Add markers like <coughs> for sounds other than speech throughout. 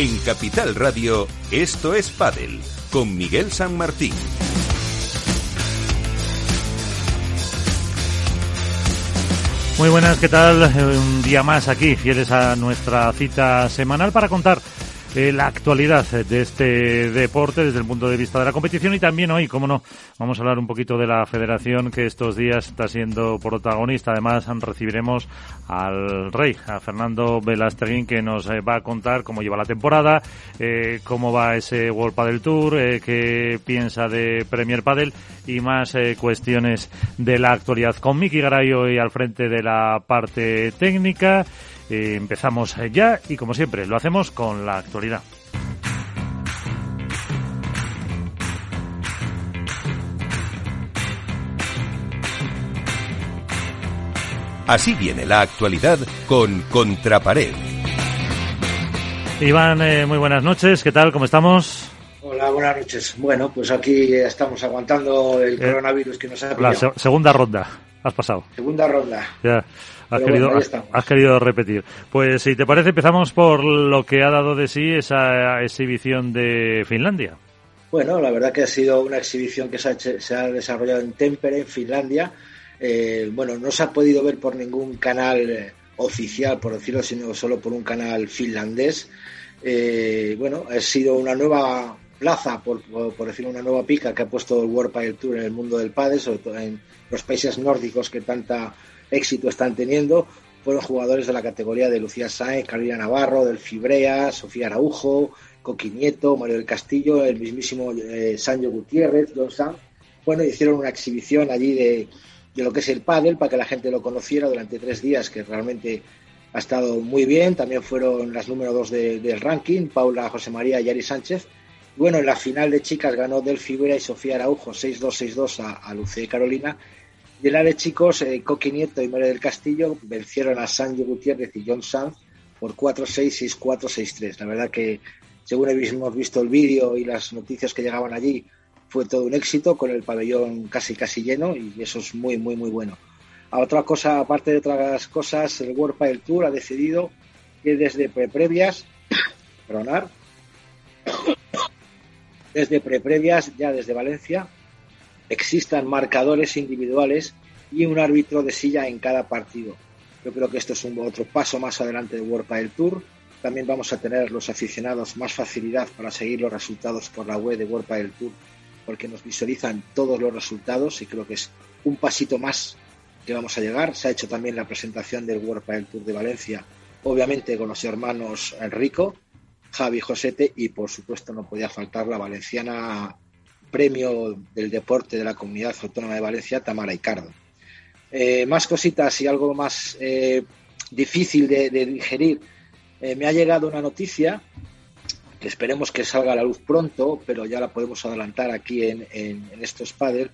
En Capital Radio, esto es Padel, con Miguel San Martín. Muy buenas, ¿qué tal? Un día más aquí, fieles a nuestra cita semanal para contar eh, la actualidad de este deporte desde el punto de vista de la competición y también hoy, como no, vamos a hablar un poquito de la federación que estos días está siendo protagonista. Además, recibiremos al rey, a Fernando Velasteguín, que nos eh, va a contar cómo lleva la temporada, eh, cómo va ese World Padel Tour, qué piensa de Premier Padel y más cuestiones de la actualidad. Con Miki Garay hoy al frente de la parte técnica. Eh, empezamos ya y como siempre lo hacemos con la actualidad. Así viene la actualidad con Contrapared. Iván, eh, muy buenas noches. ¿Qué tal? ¿Cómo estamos? Hola, buenas noches. Bueno, pues aquí estamos aguantando el eh, coronavirus que nos ha La segunda ronda. Has pasado. Segunda ronda. Ya. Has querido, has, querido, repetir. Pues si te parece, empezamos por lo que ha dado de sí esa exhibición de Finlandia. Bueno, la verdad que ha sido una exhibición que se ha, desarrollado en Tempere, en Finlandia. Eh, bueno, no se ha podido ver por ningún canal eh, oficial, por decirlo, sino solo por un canal finlandés. Eh, bueno, ha sido una nueva plaza, por, por, decirlo, una nueva pica que ha puesto el World Padel Tour en el mundo del pádel, sobre todo en los países nórdicos que tanta éxito están teniendo fueron jugadores de la categoría de Lucía Sáenz, Carolina Navarro, del Fibrea, Sofía Araujo, Coqui Nieto, Mario del Castillo, el mismísimo eh, Sancho Gutiérrez, Don San. Bueno, hicieron una exhibición allí de, lo que es el pádel para que la gente lo conociera durante tres días, que realmente ha estado muy bien. También fueron las número dos del ranking, Paula José María y Yari Sánchez. Bueno, en la final de chicas ganó Del Fibera y Sofía Araujo 6-2, 6-2 a, a Lucía y Carolina y la de chicos, eh, Coqui Nieto y María del Castillo vencieron a Sancho Gutiérrez y John Sanz por 4-6, 6-4, 6-3. La verdad que, según hemos visto el vídeo y las noticias que llegaban allí, fue todo un éxito con el pabellón casi casi lleno y eso es muy, muy, muy bueno. A otra cosa, aparte de otras cosas, el World Padel Tour ha decidido que desde pre-previas, <coughs> perdonar, <coughs> desde pre-previas, ya desde Valencia, existan marcadores individuales y un árbitro de silla en cada partido. Yo creo que esto es otro paso más adelante de World Padel Tour. También vamos a tener los aficionados más facilidad para seguir los resultados por la web de World Padel Tour porque nos visualizan todos los resultados y creo que es un pasito más que vamos a llegar. Se ha hecho también la presentación del World Padel Tour de Valencia, obviamente con los hermanos Enrico, Javi Josete y por supuesto no podía faltar la valenciana premio del deporte de la Comunidad Autónoma de Valencia, Tamara Icardo. Eh, más cositas y algo más eh, difícil de, digerir. Eh, me ha llegado una noticia que esperemos que salga a la luz pronto, pero ya la podemos adelantar aquí en, estos Padel.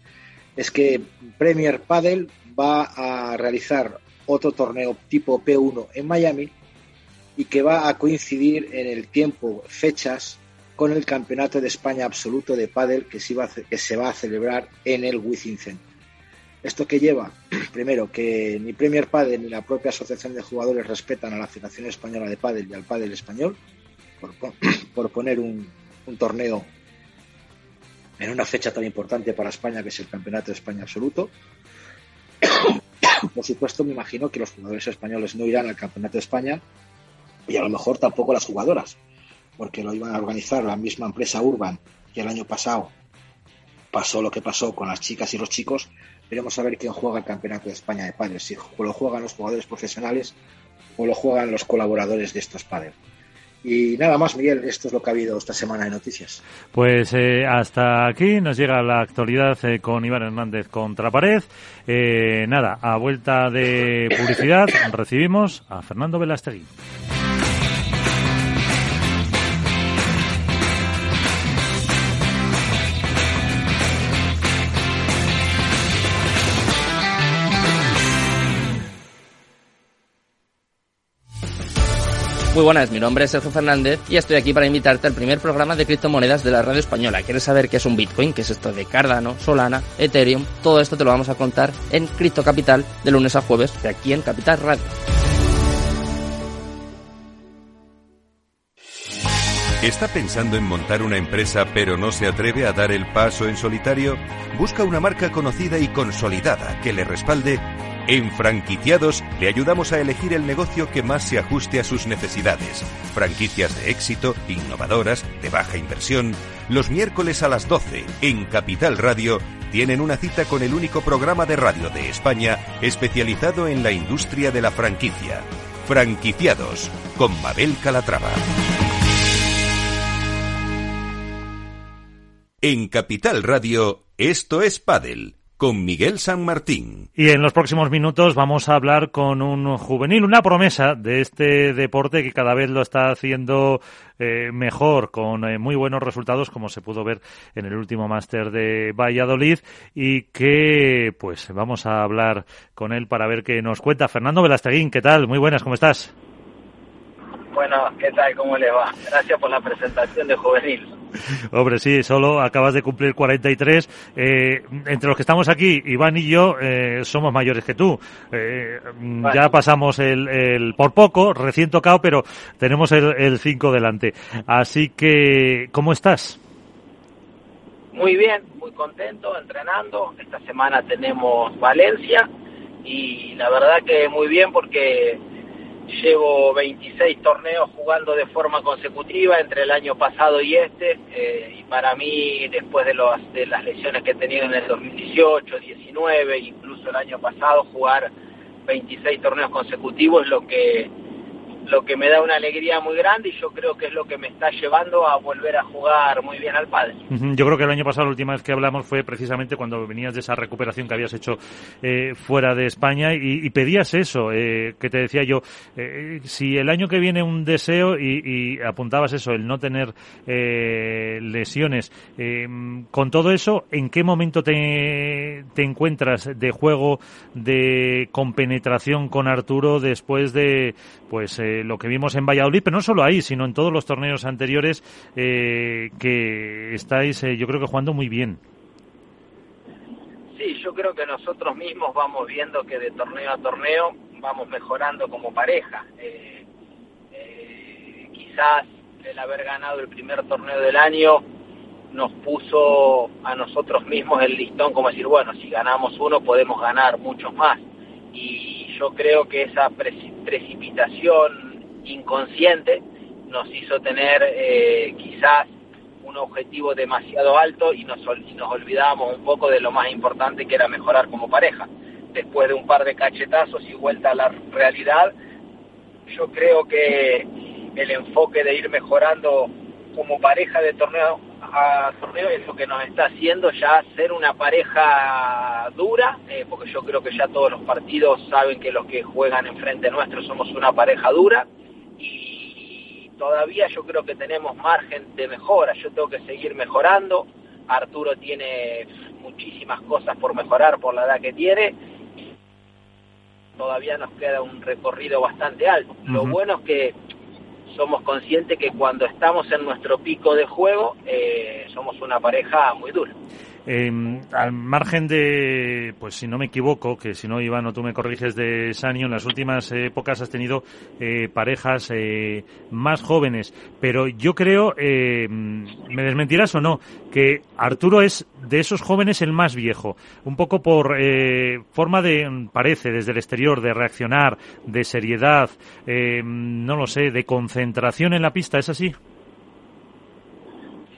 Es que Premier Padel va a realizar otro torneo tipo P1 en Miami y que va a coincidir en el tiempo, fechas con el Campeonato de España Absoluto de Pádel que se, va a, celebrar en el Wizzing. ¿Esto que lleva? <clears throat> Primero, que ni Premier Padel ni la propia Asociación de Jugadores respetan a la Federación Española de Padel y al Padel Español <clears throat> por, poner un, un torneo en una fecha tan importante para España que es el Campeonato de España Absoluto. <clears throat> Por supuesto, me imagino que los jugadores españoles no irán al Campeonato de España y a lo mejor tampoco las jugadoras porque lo iban a organizar la misma empresa Urban que el año pasado pasó lo que pasó con las chicas y los chicos. Veremos a ver quién juega el Campeonato de España de Padres, si lo juegan los jugadores profesionales o lo juegan los colaboradores de estos padres. Y nada más, Miguel, esto es lo que ha habido esta semana de noticias. Pues eh, hasta aquí nos llega la actualidad eh, con Iván Hernández contra pared. Eh, nada, a vuelta de publicidad recibimos a Fernando Velastegui. Muy buenas, mi nombre es Sergio Fernández y estoy aquí para invitarte al primer programa de criptomonedas de la radio española. ¿Quieres saber qué es un Bitcoin? ¿Qué es esto de Cardano, Solana, Ethereum? Todo esto te lo vamos a contar en Cripto Capital de lunes a jueves de aquí en Capital Radio. ¿Está pensando en montar una empresa pero no se atreve a dar el paso en solitario? ¿Busca una marca conocida y consolidada que le respalde? En Franquiciados le ayudamos a elegir el negocio que más se ajuste a sus necesidades. Franquicias de éxito, innovadoras, de baja inversión. Los miércoles a las 12 en Capital Radio tienen una cita con el único programa de radio de España especializado en la industria de la franquicia. Franquiciados con Mabel Calatrava. En Capital Radio, esto es Padel con Miguel San Martín. Y en los próximos minutos vamos a hablar con un juvenil, una promesa de este deporte que cada vez lo está haciendo eh, mejor, con eh, muy buenos resultados, como se pudo ver en el último máster de Valladolid, y que pues vamos a hablar con él para ver qué nos cuenta. Fernando Velasteguín, ¿qué tal? Muy buenas, ¿cómo estás? Bueno, ¿qué tal? ¿Cómo le va? Gracias por la presentación de juvenil. <laughs> Hombre, sí, solo acabas de cumplir 43. Eh, entre los que estamos aquí, Iván y yo, eh, somos mayores que tú. Eh, Ya pasamos el, el, por poco, recién tocado, pero tenemos el 5 delante. Así que, ¿cómo estás? Muy bien, muy contento, entrenando. Esta semana tenemos Valencia y la verdad que muy bien porque Llevo 26 torneos jugando de forma consecutiva entre el año pasado y este, eh, y para mí, después de, de las lesiones que he tenido en el 2018, 19, incluso el año pasado, jugar 26 torneos consecutivos es lo que lo que me da una alegría muy grande y yo creo que es lo que me está llevando a volver a jugar muy bien al padre. Yo creo que el año pasado la última vez que hablamos fue precisamente cuando venías de esa recuperación que habías hecho eh, fuera de España y, pedías eso, eh, que te decía yo, eh, si el año que viene un deseo y, apuntabas eso, el no tener lesiones, con todo eso, ¿en qué momento te, te encuentras de juego, de compenetración con Arturo después de, pues, lo que vimos en Valladolid, pero no solo ahí, sino en todos los torneos anteriores eh, que estáis, eh, yo creo que jugando muy bien. Sí, yo creo que nosotros mismos vamos viendo que de torneo a torneo vamos mejorando como pareja. Eh, quizás el haber ganado el primer torneo del año nos puso a nosotros mismos el listón como decir, bueno, si ganamos uno podemos ganar muchos más. Y yo creo que esa precipitación inconsciente nos hizo tener eh, quizás un objetivo demasiado alto y nos, y olvidábamos un poco de lo más importante que era mejorar como pareja. Después de un par de cachetazos y vuelta a la realidad, yo creo que el enfoque de ir mejorando como pareja de torneo a torneo es lo que nos está haciendo ya ser una pareja dura, eh, porque yo creo que ya todos los partidos saben que los que juegan enfrente nuestro somos una pareja dura y todavía yo creo que tenemos margen de mejora, yo tengo que seguir mejorando, Arturo tiene muchísimas cosas por mejorar por la edad que tiene, todavía nos queda un recorrido bastante alto. Lo bueno es que somos conscientes que cuando estamos en nuestro pico de juego eh, somos una pareja muy dura. Eh, al margen de, pues si no me equivoco, que si no, Iván, o tú me corriges de Sanio, en las últimas épocas has tenido eh, parejas eh, más jóvenes, pero yo creo, eh, me desmentirás o no, que Arturo es de esos jóvenes el más viejo, un poco por eh, forma de, parece, desde el exterior, de reaccionar, de seriedad, eh, no lo sé, de concentración en la pista, ¿es así?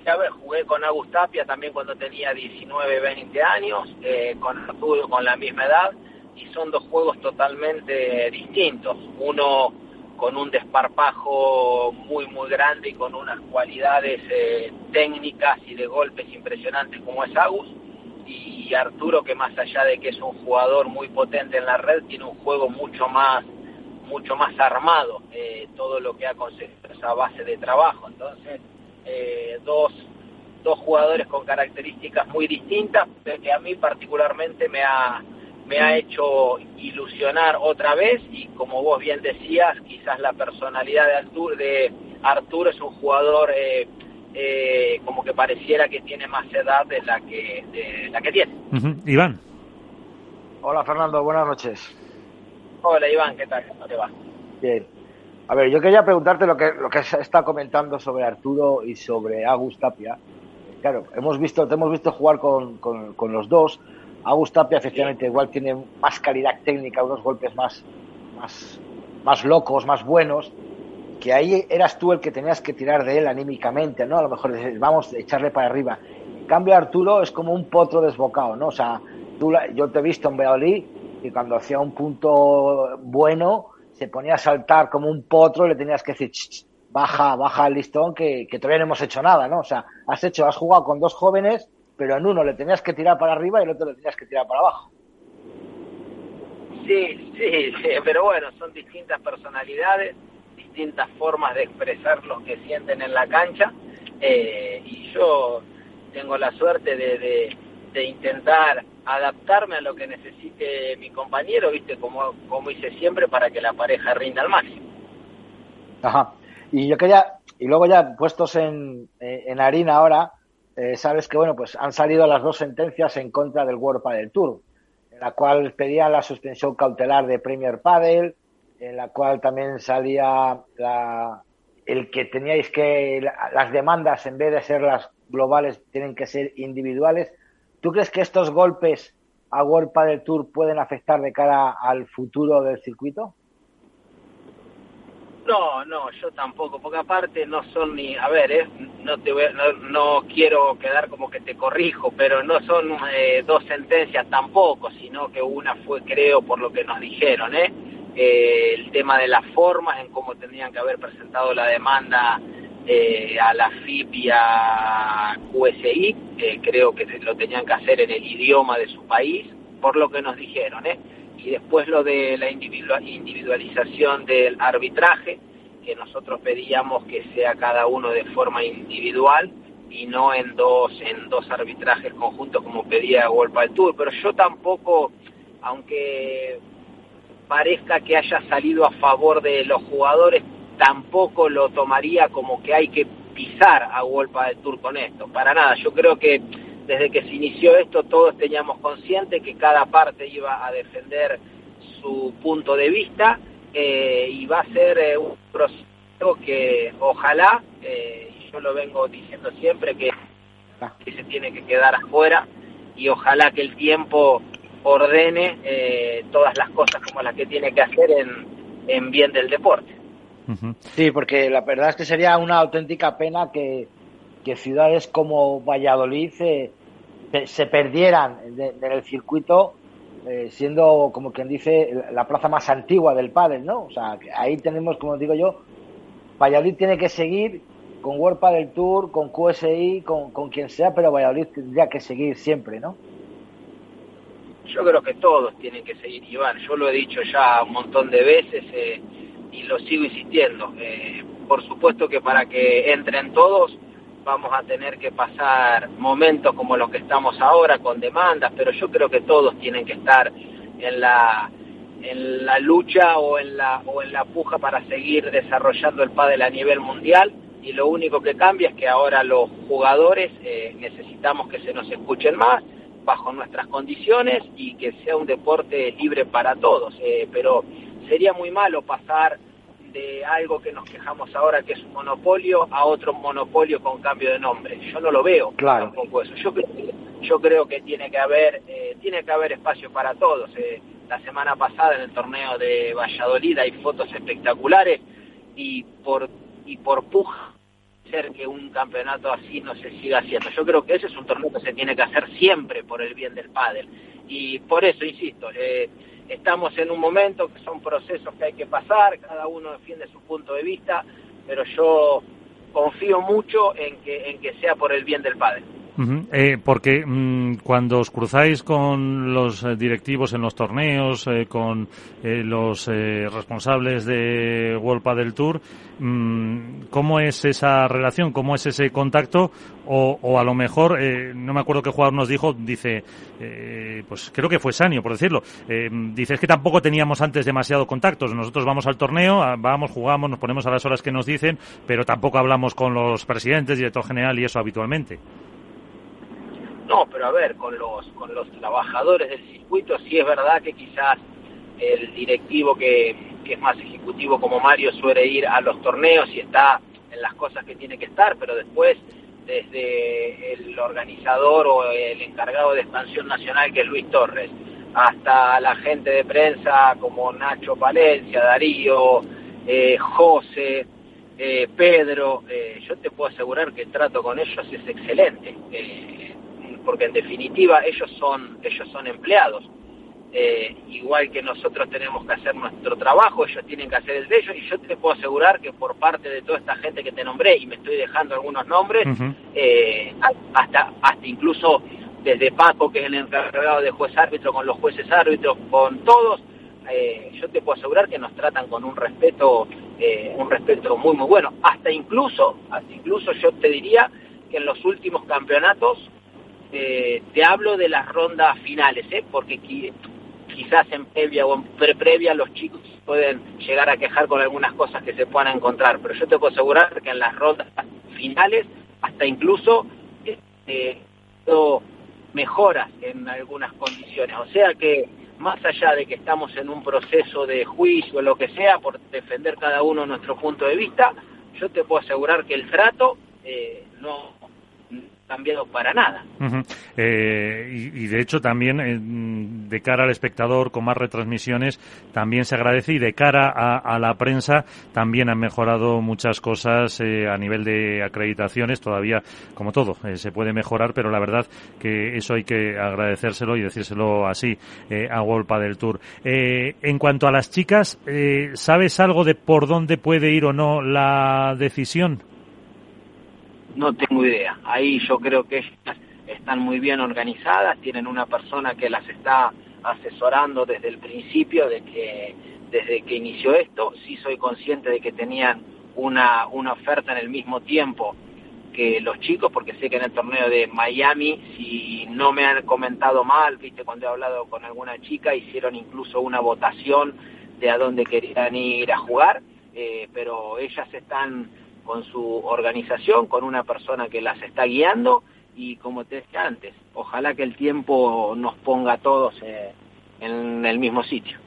A ver, jugué con Agustapia también cuando tenía 19, 20 años, eh, con Arturo con la misma edad, y son dos juegos totalmente distintos. Uno con un desparpajo muy, muy grande y con unas cualidades eh, técnicas y de golpes impresionantes como es Agus, y Arturo que más allá de que es un jugador muy potente en la red, tiene un juego mucho más mucho más armado, eh, todo lo que ha conseguido esa base de trabajo. Entonces, eh, dos, dos jugadores con características muy distintas, que a mí particularmente me ha, me ha hecho ilusionar otra vez y como vos bien decías, quizás la personalidad de Arturo, de Arturo es un jugador eh, eh, como que pareciera que tiene más edad de la que, de la que tiene. Iván. Hola Fernando, buenas noches. Hola Iván, ¿qué tal? ¿Cómo te va? Bien. A ver, yo quería preguntarte lo que, lo que está comentando sobre Arturo y sobre Agus Tapia. Claro, hemos visto, te hemos visto jugar con, con, los dos. Agus Tapia, efectivamente, igual tiene más calidad técnica, unos golpes más, más, más locos, más buenos. Que ahí eras tú el que tenías que tirar de él anímicamente, ¿no? A lo mejor vamos a echarle para arriba. En cambio, Arturo es como un potro desbocado, ¿no? O sea, tú, yo te he visto en Beolí y cuando hacía un punto bueno se ponía a saltar como un potro y le tenías que decir, baja, baja el listón, que, todavía no hemos hecho nada, ¿no? O sea, has hecho, has jugado con dos jóvenes, pero en uno le tenías que tirar para arriba y el otro le tenías que tirar para abajo. Sí, sí, sí, pero bueno, son distintas personalidades, distintas formas de expresar lo que sienten en la cancha, eh, y yo tengo la suerte de de intentar adaptarme a lo que necesite mi compañero, viste, como, como hice siempre para que la pareja rinda al máximo. Ajá. Y yo quería, y luego ya puestos en, en harina ahora, eh, sabes que bueno, pues han salido las dos sentencias en contra del World Padel Tour, en la cual pedía la suspensión cautelar de Premier Padel, en la cual también salía la, el que teníais que las demandas en vez de ser las globales tienen que ser individuales. ¿Tú crees que estos golpes a World Padel Tour pueden afectar de cara al futuro del circuito? No, no, yo tampoco, porque aparte no son ni, a ver, eh, no te no, quiero quedar como que te corrijo, pero no son eh, dos sentencias tampoco, sino que una fue, creo, por lo que nos dijeron, ¿eh? eh el tema de las formas en cómo tendrían que haber presentado la demanda eh, a la FIP y a QSI, creo que lo tenían que hacer en el idioma de su país, por lo que nos dijeron, ¿eh? Y después lo de la individualización del arbitraje, que nosotros pedíamos que sea cada uno de forma individual y no en dos en dos arbitrajes conjuntos como pedía World Tour, pero yo tampoco aunque parezca que haya salido a favor de los jugadores, tampoco lo tomaría como que hay que pisar a Wolpa del Tour con esto, para nada. Yo creo que desde que se inició esto todos teníamos consciente que cada parte iba a defender su punto de vista eh, y va a ser eh, un proceso que ojalá, eh, yo lo vengo diciendo siempre, que, se tiene que quedar afuera y ojalá que el tiempo ordene todas las cosas como las que tiene que hacer en bien del deporte. Sí, porque la verdad es que sería una auténtica pena que, ciudades como Valladolid eh, se perdieran en el circuito, eh, siendo, como quien dice, la plaza más antigua del pádel, ¿no? O sea, ahí tenemos, como digo yo, Valladolid tiene que seguir con World Padel Tour, con QSI, con, con quien sea, pero Valladolid tendría que seguir siempre, ¿no? Yo creo que todos tienen que seguir, Iván. Yo lo he dicho ya un montón de veces. Eh, y lo sigo insistiendo. Eh, por supuesto que para que entren todos vamos a tener que pasar momentos como los que estamos ahora con demandas, pero yo creo que todos tienen que estar en la en la lucha o en la o en la puja para seguir desarrollando el pádel a nivel mundial y lo único que cambia es que ahora los jugadores eh, necesitamos que se nos escuchen más bajo nuestras condiciones y que sea un deporte libre para todos, eh, pero sería muy malo pasar de algo que nos quejamos ahora que es un monopolio a otro monopolio con cambio de nombre. Yo no lo veo claro. tampoco eso. Yo, yo creo que tiene que haber eh, tiene que haber espacio para todos. Eh. La semana pasada en el torneo de Valladolid hay fotos espectaculares y por y por puja ser que un campeonato así no se siga haciendo. Yo creo que ese es un torneo que se tiene que hacer siempre por el bien del pádel y por eso insisto. Eh, estamos en un momento que son procesos que hay que pasar, cada uno defiende su punto de vista, pero yo confío mucho en que, en que sea por el bien del padre. Eh, porque mm, cuando os cruzáis con los eh, directivos en los torneos, eh, con los responsables de World Padel Tour, mm, ¿cómo es esa relación? ¿Cómo es ese contacto? O, a lo mejor, no me acuerdo qué jugador nos dijo, dice, pues creo que fue Sanio, por decirlo, dice, es que tampoco teníamos antes demasiado contactos. Nosotros vamos al torneo, vamos, jugamos, nos ponemos a las horas que nos dicen, pero tampoco hablamos con los presidentes, director general y eso habitualmente. No, pero a ver, con los, con los trabajadores del circuito sí es verdad que quizás el directivo que, que es más ejecutivo como Mario suele ir a los torneos y está en las cosas que tiene que estar, pero después desde el organizador o el encargado de expansión nacional que es Luis Torres, hasta la gente de prensa como Nacho Palencia, Darío, eh, José, eh, Pedro, eh, yo te puedo asegurar que el trato con ellos es excelente, porque en definitiva ellos son, ellos son empleados. igual que nosotros tenemos que hacer nuestro trabajo, ellos tienen que hacer el de ellos, y yo te puedo asegurar que por parte de toda esta gente que te nombré, y me estoy dejando algunos nombres, hasta, hasta incluso desde Paco, que es el encargado de juez árbitro, con los jueces árbitros, con todos, eh, yo te puedo asegurar que nos tratan con un respeto, eh, un respeto muy muy bueno. Hasta incluso, hasta incluso yo te diría que en los últimos campeonatos eh, te hablo de las rondas finales, porque quizás en previa o en pre previa los chicos pueden llegar a quejar con algunas cosas que se puedan encontrar, pero yo te puedo asegurar que en las rondas finales hasta incluso eh, mejoras en algunas condiciones. O sea que más allá de que estamos en un proceso de juicio o lo que sea por defender cada uno nuestro punto de vista, yo te puedo asegurar que el trato eh, no cambiado para nada. Eh, y, de hecho también eh, de cara al espectador con más retransmisiones también se agradece y de cara a, la prensa también han mejorado muchas cosas eh, a nivel de acreditaciones todavía como todo se puede mejorar pero la verdad que eso hay que agradecérselo y decírselo así a Wolpa del Tour. en cuanto a las chicas, ¿sabes algo de por dónde puede ir o no la decisión? No tengo idea. Ahí yo creo que ellas están muy bien organizadas, tienen una persona que las está asesorando desde el principio, desde que inició esto. Sí soy consciente de que tenían una, una oferta en el mismo tiempo que los chicos, porque sé que en el torneo de Miami, si no me han comentado mal, viste, cuando he hablado con alguna chica, hicieron incluso una votación de a dónde querían ir a jugar, eh, pero ellas están con su organización, con una persona que las está guiando y como te decía antes, ojalá que el tiempo nos ponga a todos eh, en el mismo sitio.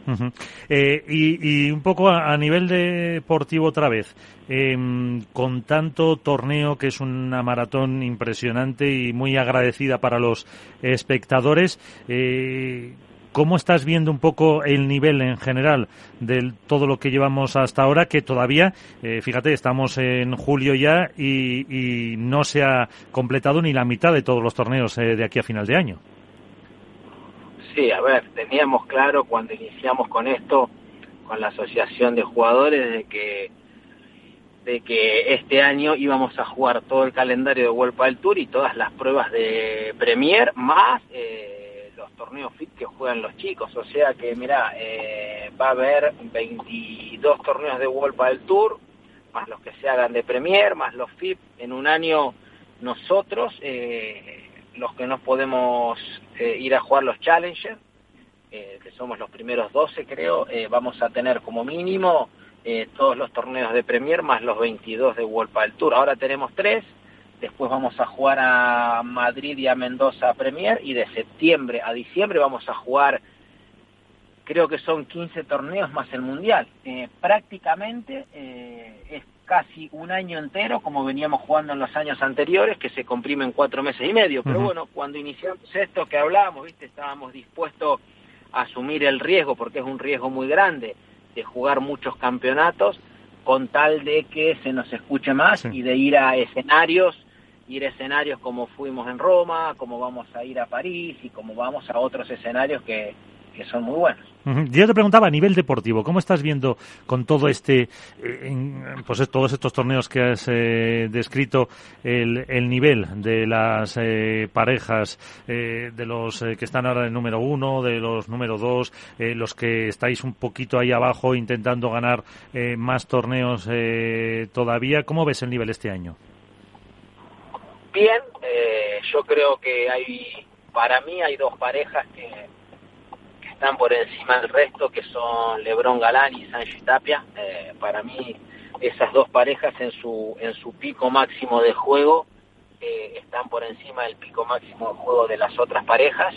Eh, y, un poco a, nivel deportivo otra vez, em, con tanto torneo que es una maratón impresionante y muy agradecida para los espectadores, eh, ¿Cómo estás viendo un poco el nivel en general de todo lo que llevamos hasta ahora? Que todavía, eh, fíjate, estamos en julio ya y, no se ha completado ni la mitad de todos los torneos eh, de aquí a final de año. Sí, a ver, teníamos claro cuando iniciamos con esto, con la asociación de jugadores, de que de que este año íbamos a jugar todo el calendario de World del Tour y todas las pruebas de Premier, más eh, torneos FIT que juegan los chicos. O sea que, mira, eh, va a haber 22 torneos de World del Tour, más los que se hagan de Premier, más los FIP. En un año nosotros, eh, los que no podemos eh, ir a jugar los Challengers, que somos los primeros 12 creo, vamos a tener como mínimo todos los torneos de Premier más los 22 de World del Tour. Ahora tenemos tres después vamos a jugar a Madrid y a Mendoza Premier y de septiembre a diciembre vamos a jugar, creo que son 15 torneos más el Mundial. Eh, prácticamente eh, es casi un año entero como veníamos jugando en los años anteriores, que se comprime en cuatro meses y medio. Pero bueno, cuando iniciamos esto que hablábamos, ¿viste? estábamos dispuestos a asumir el riesgo, porque es un riesgo muy grande, de jugar muchos campeonatos con tal de que se nos escuche más y de ir a escenarios ir a escenarios como fuimos en Roma, como vamos a ir a París y como vamos a otros escenarios que, son muy buenos. Yo te preguntaba a nivel deportivo, ¿cómo estás viendo con todo este, eh, pues todos estos torneos que has eh, descrito, el, el, nivel de las eh, parejas, de los que están ahora en número uno, de los número dos, los que estáis un poquito ahí abajo intentando ganar más torneos todavía? ¿Cómo ves el nivel este año? Bien. Eh, yo creo que hay, para mí hay dos parejas que, están por encima del resto, que son Lebrón Galán y Sancho Tapia. Eh, para mí esas dos parejas en su, en su pico máximo de juego eh, están por encima del pico máximo de juego de las otras parejas.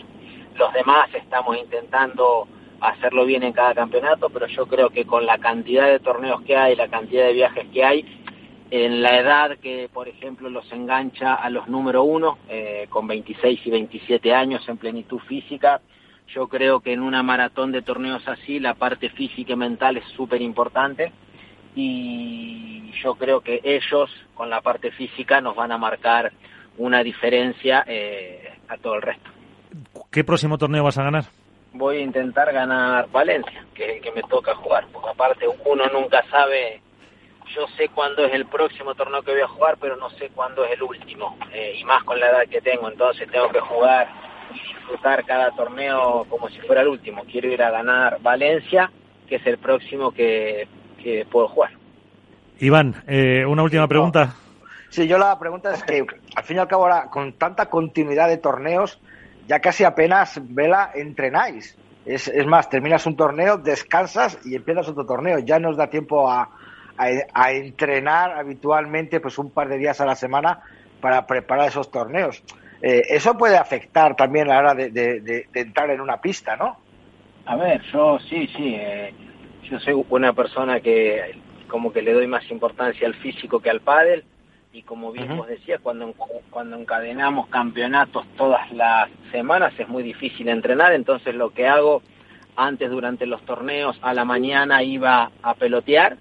Los demás estamos intentando hacerlo bien en cada campeonato, pero yo creo que con la cantidad de torneos que hay, la cantidad de viajes que hay, en la edad que, por ejemplo, los engancha a los número uno, eh, con 26 y 27 años en plenitud física, yo creo que en una maratón de torneos así la parte física y mental es súper importante y yo creo que ellos con la parte física nos van a marcar una diferencia eh, a todo el resto. ¿Qué próximo torneo vas a ganar? Voy a intentar ganar Valencia, que, que me toca jugar, porque aparte uno nunca sabe, yo sé cuándo es el próximo torneo que voy a jugar, pero no sé cuándo es el último, eh, y más con la edad que tengo, entonces tengo que jugar y disfrutar cada torneo como si fuera el último. Quiero ir a ganar Valencia, que es el próximo que, que puedo jugar. Iván, eh, una última pregunta. Sí, yo la pregunta es que al fin y al cabo ahora con tanta continuidad de torneos ya casi apenas vela entrenáis. Es, es más, terminas un torneo, descansas y empiezas otro torneo. Ya nos da tiempo a, a, a entrenar habitualmente pues un par de días a la semana para preparar esos torneos. Eh, eso puede afectar también a la hora de, de, de, de, entrar en una pista, ¿no? A ver, yo sí, sí. Eh, yo soy una persona que como que le doy más importancia al físico que al pádel y como bien uh -huh. vos decías, cuando, cuando encadenamos campeonatos todas las semanas es muy difícil entrenar, entonces lo que hago antes durante los torneos a la mañana iba a pelotear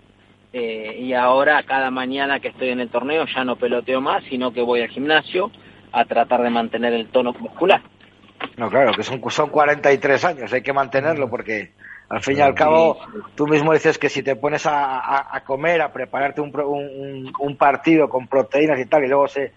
eh, y ahora cada mañana que estoy en el torneo ya no peloteo más, sino que voy al gimnasio a tratar de mantener el tono muscular. No, claro, que son, son 43 años, hay que mantenerlo porque al fin y al cabo, tú mismo dices que si te pones a, a, a comer, a prepararte un, un, un, partido con proteínas y tal, y luego se,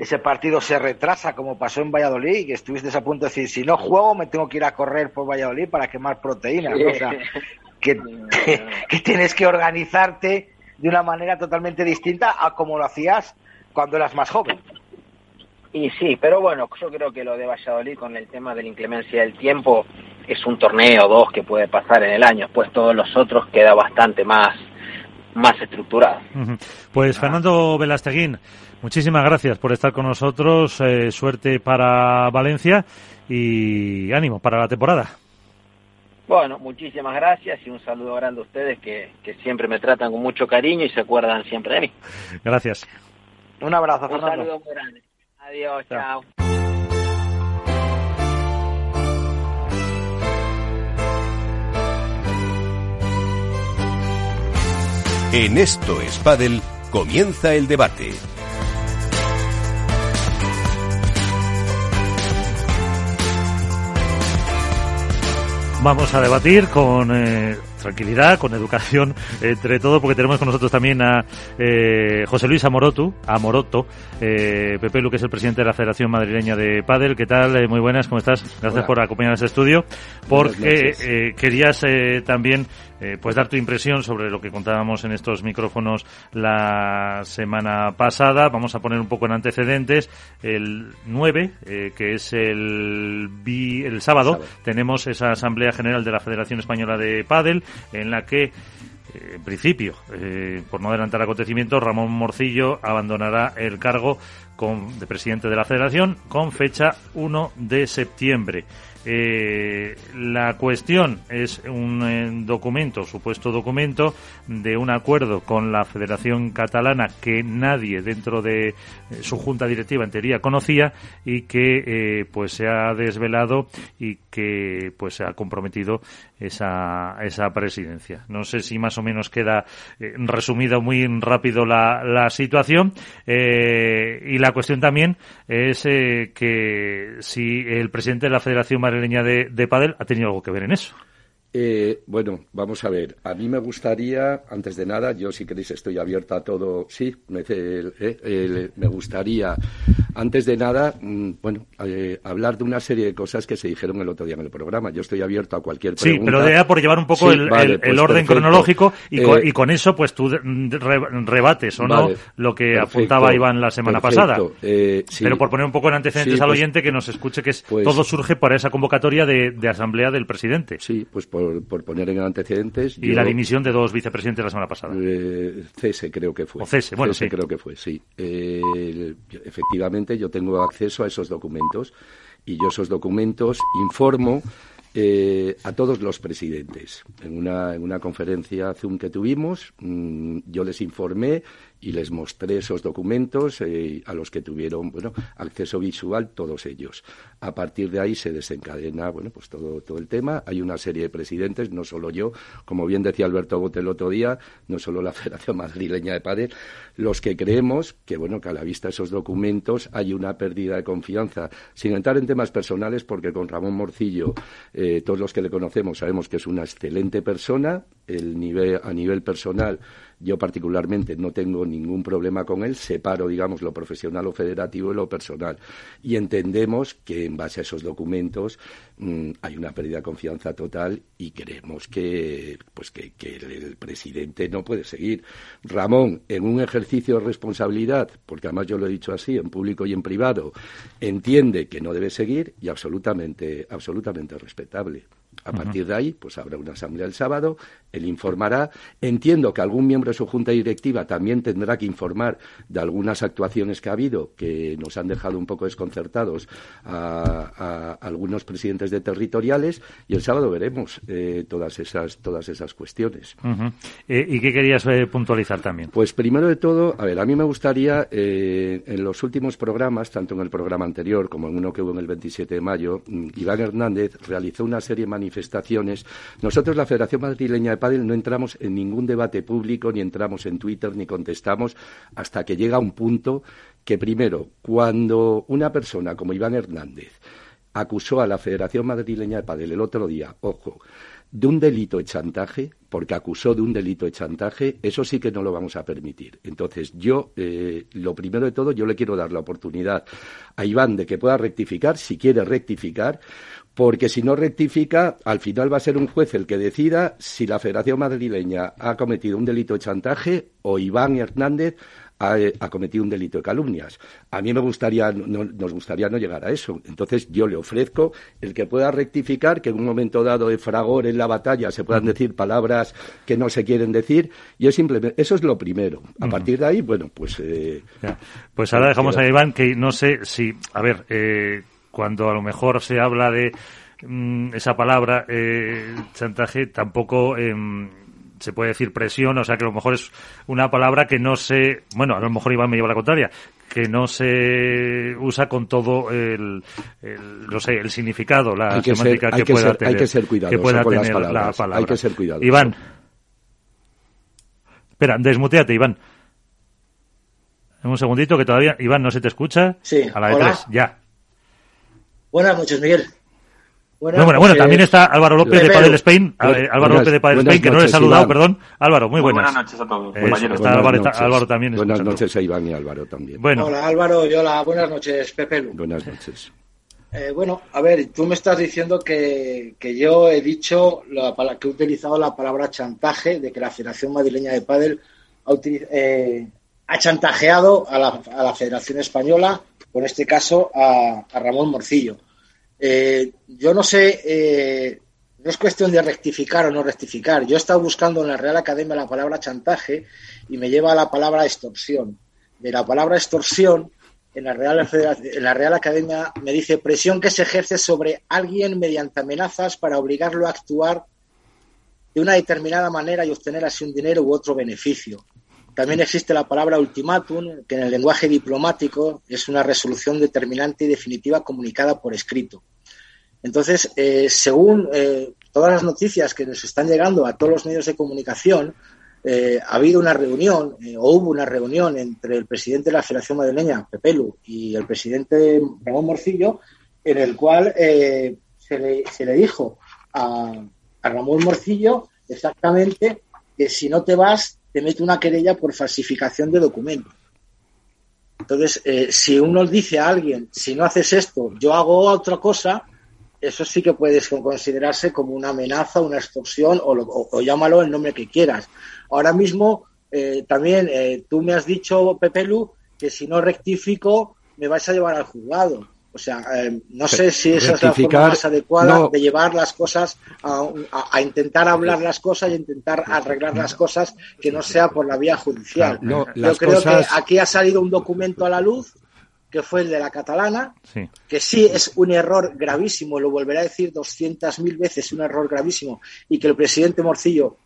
ese partido se retrasa, como pasó en Valladolid, que estuviste a punto de decir, si no juego, me tengo que ir a correr por Valladolid para quemar proteínas. ¿no? O sea, <laughs> <laughs> que, tienes que organizarte de una manera totalmente distinta a como lo hacías cuando eras más joven. Y sí, pero bueno, yo creo que lo de Valladolid con el tema de la inclemencia del tiempo es un torneo o dos que puede pasar en el año, pues todos los otros queda bastante más, más estructurado. Pues Fernando Velasteguín, muchísimas gracias por estar con nosotros, eh, suerte para Valencia y ánimo para la temporada. Bueno, muchísimas gracias y un saludo grande a ustedes que, que siempre me tratan con mucho cariño y se acuerdan siempre de mí. Gracias. Un abrazo, Un Fernando. saludo muy grande. Adiós, chao. En Esto es Padel comienza el debate. Vamos a debatir con eh, tranquilidad, con educación, <laughs> entre todo, porque tenemos con nosotros también a eh, José Luis Amorotu, Amoroto, eh, Pepe Lu, que es el presidente de la Federación Madrileña de Padel. ¿Qué tal? Eh, muy buenas, ¿cómo estás? Gracias Hola. por acompañarnos a este estudio, porque eh, querías eh, también eh, pues dar tu impresión sobre lo que contábamos en estos micrófonos la semana pasada. Vamos a poner un poco en antecedentes. El 9, eh, que es el, bi, el sábado, sábado, tenemos esa Asamblea General de la Federación Española de Padel, en la que eh, en principio, eh, por no adelantar acontecimientos, Ramón Morcillo abandonará el cargo con, de presidente de la federación con fecha 1 de septiembre. Eh, la cuestión es un eh, documento, supuesto documento, de un acuerdo con la Federación Catalana que nadie dentro de eh, su junta directiva en teoría conocía y que eh, pues se ha desvelado y que pues se ha comprometido esa, esa presidencia. No sé si más o menos queda eh, resumida muy rápido la, la situación y la cuestión también es que si el presidente de la Federación madrileña de, de Padel ha tenido algo que ver en eso. Eh, bueno, vamos a ver. A mí me gustaría, antes de nada, yo si queréis estoy abierto a todo. Sí, me, eh, eh, me gustaría, antes de nada, mmm, bueno, eh, hablar de una serie de cosas que se dijeron el otro día en el programa. Yo estoy abierto a cualquier pregunta. Sí, pero de por llevar un poco sí, el, vale, pues el, orden perfecto. cronológico y, con, y, con, eso, pues tú rebates o vale, no lo que perfecto, apuntaba Iván la semana pasada. Sí. Pero por poner un poco en antecedentes sí, al pues, oyente que nos escuche que es, pues, todo surge para esa convocatoria de, de asamblea del presidente. Sí, pues por por, por, poner en antecedentes. Y yo, la dimisión de dos vicepresidentes la semana pasada. Eh, cese creo que fue. O cese, bueno, cese sí. creo que fue, sí. Eh, efectivamente, yo tengo acceso a esos documentos y yo esos documentos informo eh, a todos los presidentes. En una, en una conferencia Zoom que tuvimos, mm, yo les informé y les mostré esos documentos eh, a los que tuvieron bueno acceso visual todos ellos. A partir de ahí se desencadena bueno pues todo todo el tema. Hay una serie de presidentes no solo yo. Como bien decía Alberto Bote el otro día no solo la <laughs> Federación Madrileña de Padres los que creemos que bueno que a la vista de esos documentos hay una pérdida de confianza. Sin entrar en temas personales porque con Ramón Morcillo eh, todos los que le conocemos sabemos que es una excelente persona. El nivel a nivel personal yo particularmente no tengo ningún problema con él, separo, digamos, lo profesional o federativo de lo personal. Y entendemos que en base a esos documentos mm, hay una pérdida de confianza total y creemos que, pues que, el, presidente no puede seguir. Ramón, en un ejercicio de responsabilidad, porque además yo lo he dicho así, en público y en privado, entiende que no debe seguir y absolutamente, absolutamente respetable. A partir de ahí, pues habrá una asamblea el sábado, él informará. Entiendo que algún miembro de su junta directiva también tendrá que informar de algunas actuaciones que ha habido que nos han dejado un poco desconcertados a, algunos presidentes de territoriales y el sábado veremos eh, todas esas todas esas cuestiones. Eh, ¿Y qué querías eh, puntualizar también? Pues primero de todo, a ver, a mí me gustaría en los últimos programas, tanto en el programa anterior como en uno que hubo en el 27 de mayo, mm, Iván Hernández realizó una serie de manifestaciones. Nosotros, la Federación Madrileña de Padel, no entramos en ningún debate público, ni entramos en Twitter, ni contestamos hasta que llega un punto que, primero, cuando una persona como Iván Hernández acusó a la Federación Madrileña de Padel el otro día, ojo, de un delito de chantaje, porque acusó de un delito de chantaje, eso sí que no lo vamos a permitir. Entonces, yo, eh, lo primero de todo, yo le quiero dar la oportunidad a Iván de que pueda rectificar, si quiere rectificar, porque si no rectifica, al final va a ser un juez el que decida si la Federación Madrileña ha cometido un delito de chantaje o Iván Hernández ha, cometido un delito de calumnias. A mí me gustaría, nos gustaría no llegar a eso. Entonces yo le ofrezco el que pueda rectificar, que en un momento dado de fragor en la batalla se puedan decir palabras que no se quieren decir, y es simplemente, eso es lo primero. A partir de ahí, bueno, pues... Eh, pues ahora dejamos a Iván, que no sé si, a ver, eh, cuando a lo mejor se habla de mm, esa palabra eh, chantaje, tampoco em, se puede decir presión, o sea que a lo mejor es una palabra que no se, bueno, a lo mejor Iván me lleva la contraria, que no se usa con todo el, no sé, el significado, la semántica que, pueda tener. Hay que ser cuidadoso con las palabras. Hay que ser cuidadoso. Iván. Espera, desmuteate, Iván. Un segundito que todavía, Iván, no se te escucha. Sí. A la de tres, ya. Buenas noches, Miguel. Buenas bueno, bueno, también está Álvaro López de Padel Spain, eh, Álvaro López de Padel Spain, que no le he saludado, perdón. Álvaro, muy buenas. buenas noches a todos, compañeros. Está Álvaro, Álvaro, también. Buenas noches a Iván y Álvaro también. Bueno. Hola Álvaro y hola, buenas noches Pepe Lu. Buenas noches. Eh, bueno, a ver, tú me estás diciendo que, que yo he dicho la, que he utilizado la palabra chantaje, de que la Federación Madrileña de Padel ha, eh, ha chantajeado a la, a la Federación Española, o en este caso a, Ramón Morcillo. Eh, yo no sé, eh, no es cuestión de rectificar o no rectificar. Yo he estado buscando en la Real Academia la palabra chantaje y me lleva a la palabra extorsión. De la palabra extorsión, en la, Real, en la Real Academia me dice presión que se ejerce sobre alguien mediante amenazas para obligarlo a actuar de una determinada manera y obtener así un dinero u otro beneficio. También existe la palabra ultimátum, que en el lenguaje diplomático es una resolución determinante y definitiva comunicada por escrito. Entonces, eh, según eh, todas las noticias que nos están llegando a todos los medios de comunicación, eh, ha habido una reunión o hubo una reunión entre el presidente de la Federación Madrileña, Pepelu, y el presidente Ramón Morcillo, en el cual se le, dijo a, a Ramón Morcillo exactamente que si no te vas te mete una querella por falsificación de documentos. Entonces, eh, si uno dice a alguien, si no haces esto, yo hago otra cosa, eso sí que puede considerarse como una amenaza, una extorsión o, llámalo el nombre que quieras. Ahora mismo, eh, también eh, tú me has dicho, Pepelu, que si no rectifico, me vais a llevar al juzgado. O sea, eh, no sé si esa es la forma más adecuada de llevar las cosas a, intentar hablar las cosas y intentar arreglar las cosas que no sea por la vía judicial. Yo creo que aquí ha salido un documento a la luz que fue el de la catalana, que sí es un error gravísimo, lo volveré a decir doscientas mil veces, un error gravísimo, y que el presidente Morcillo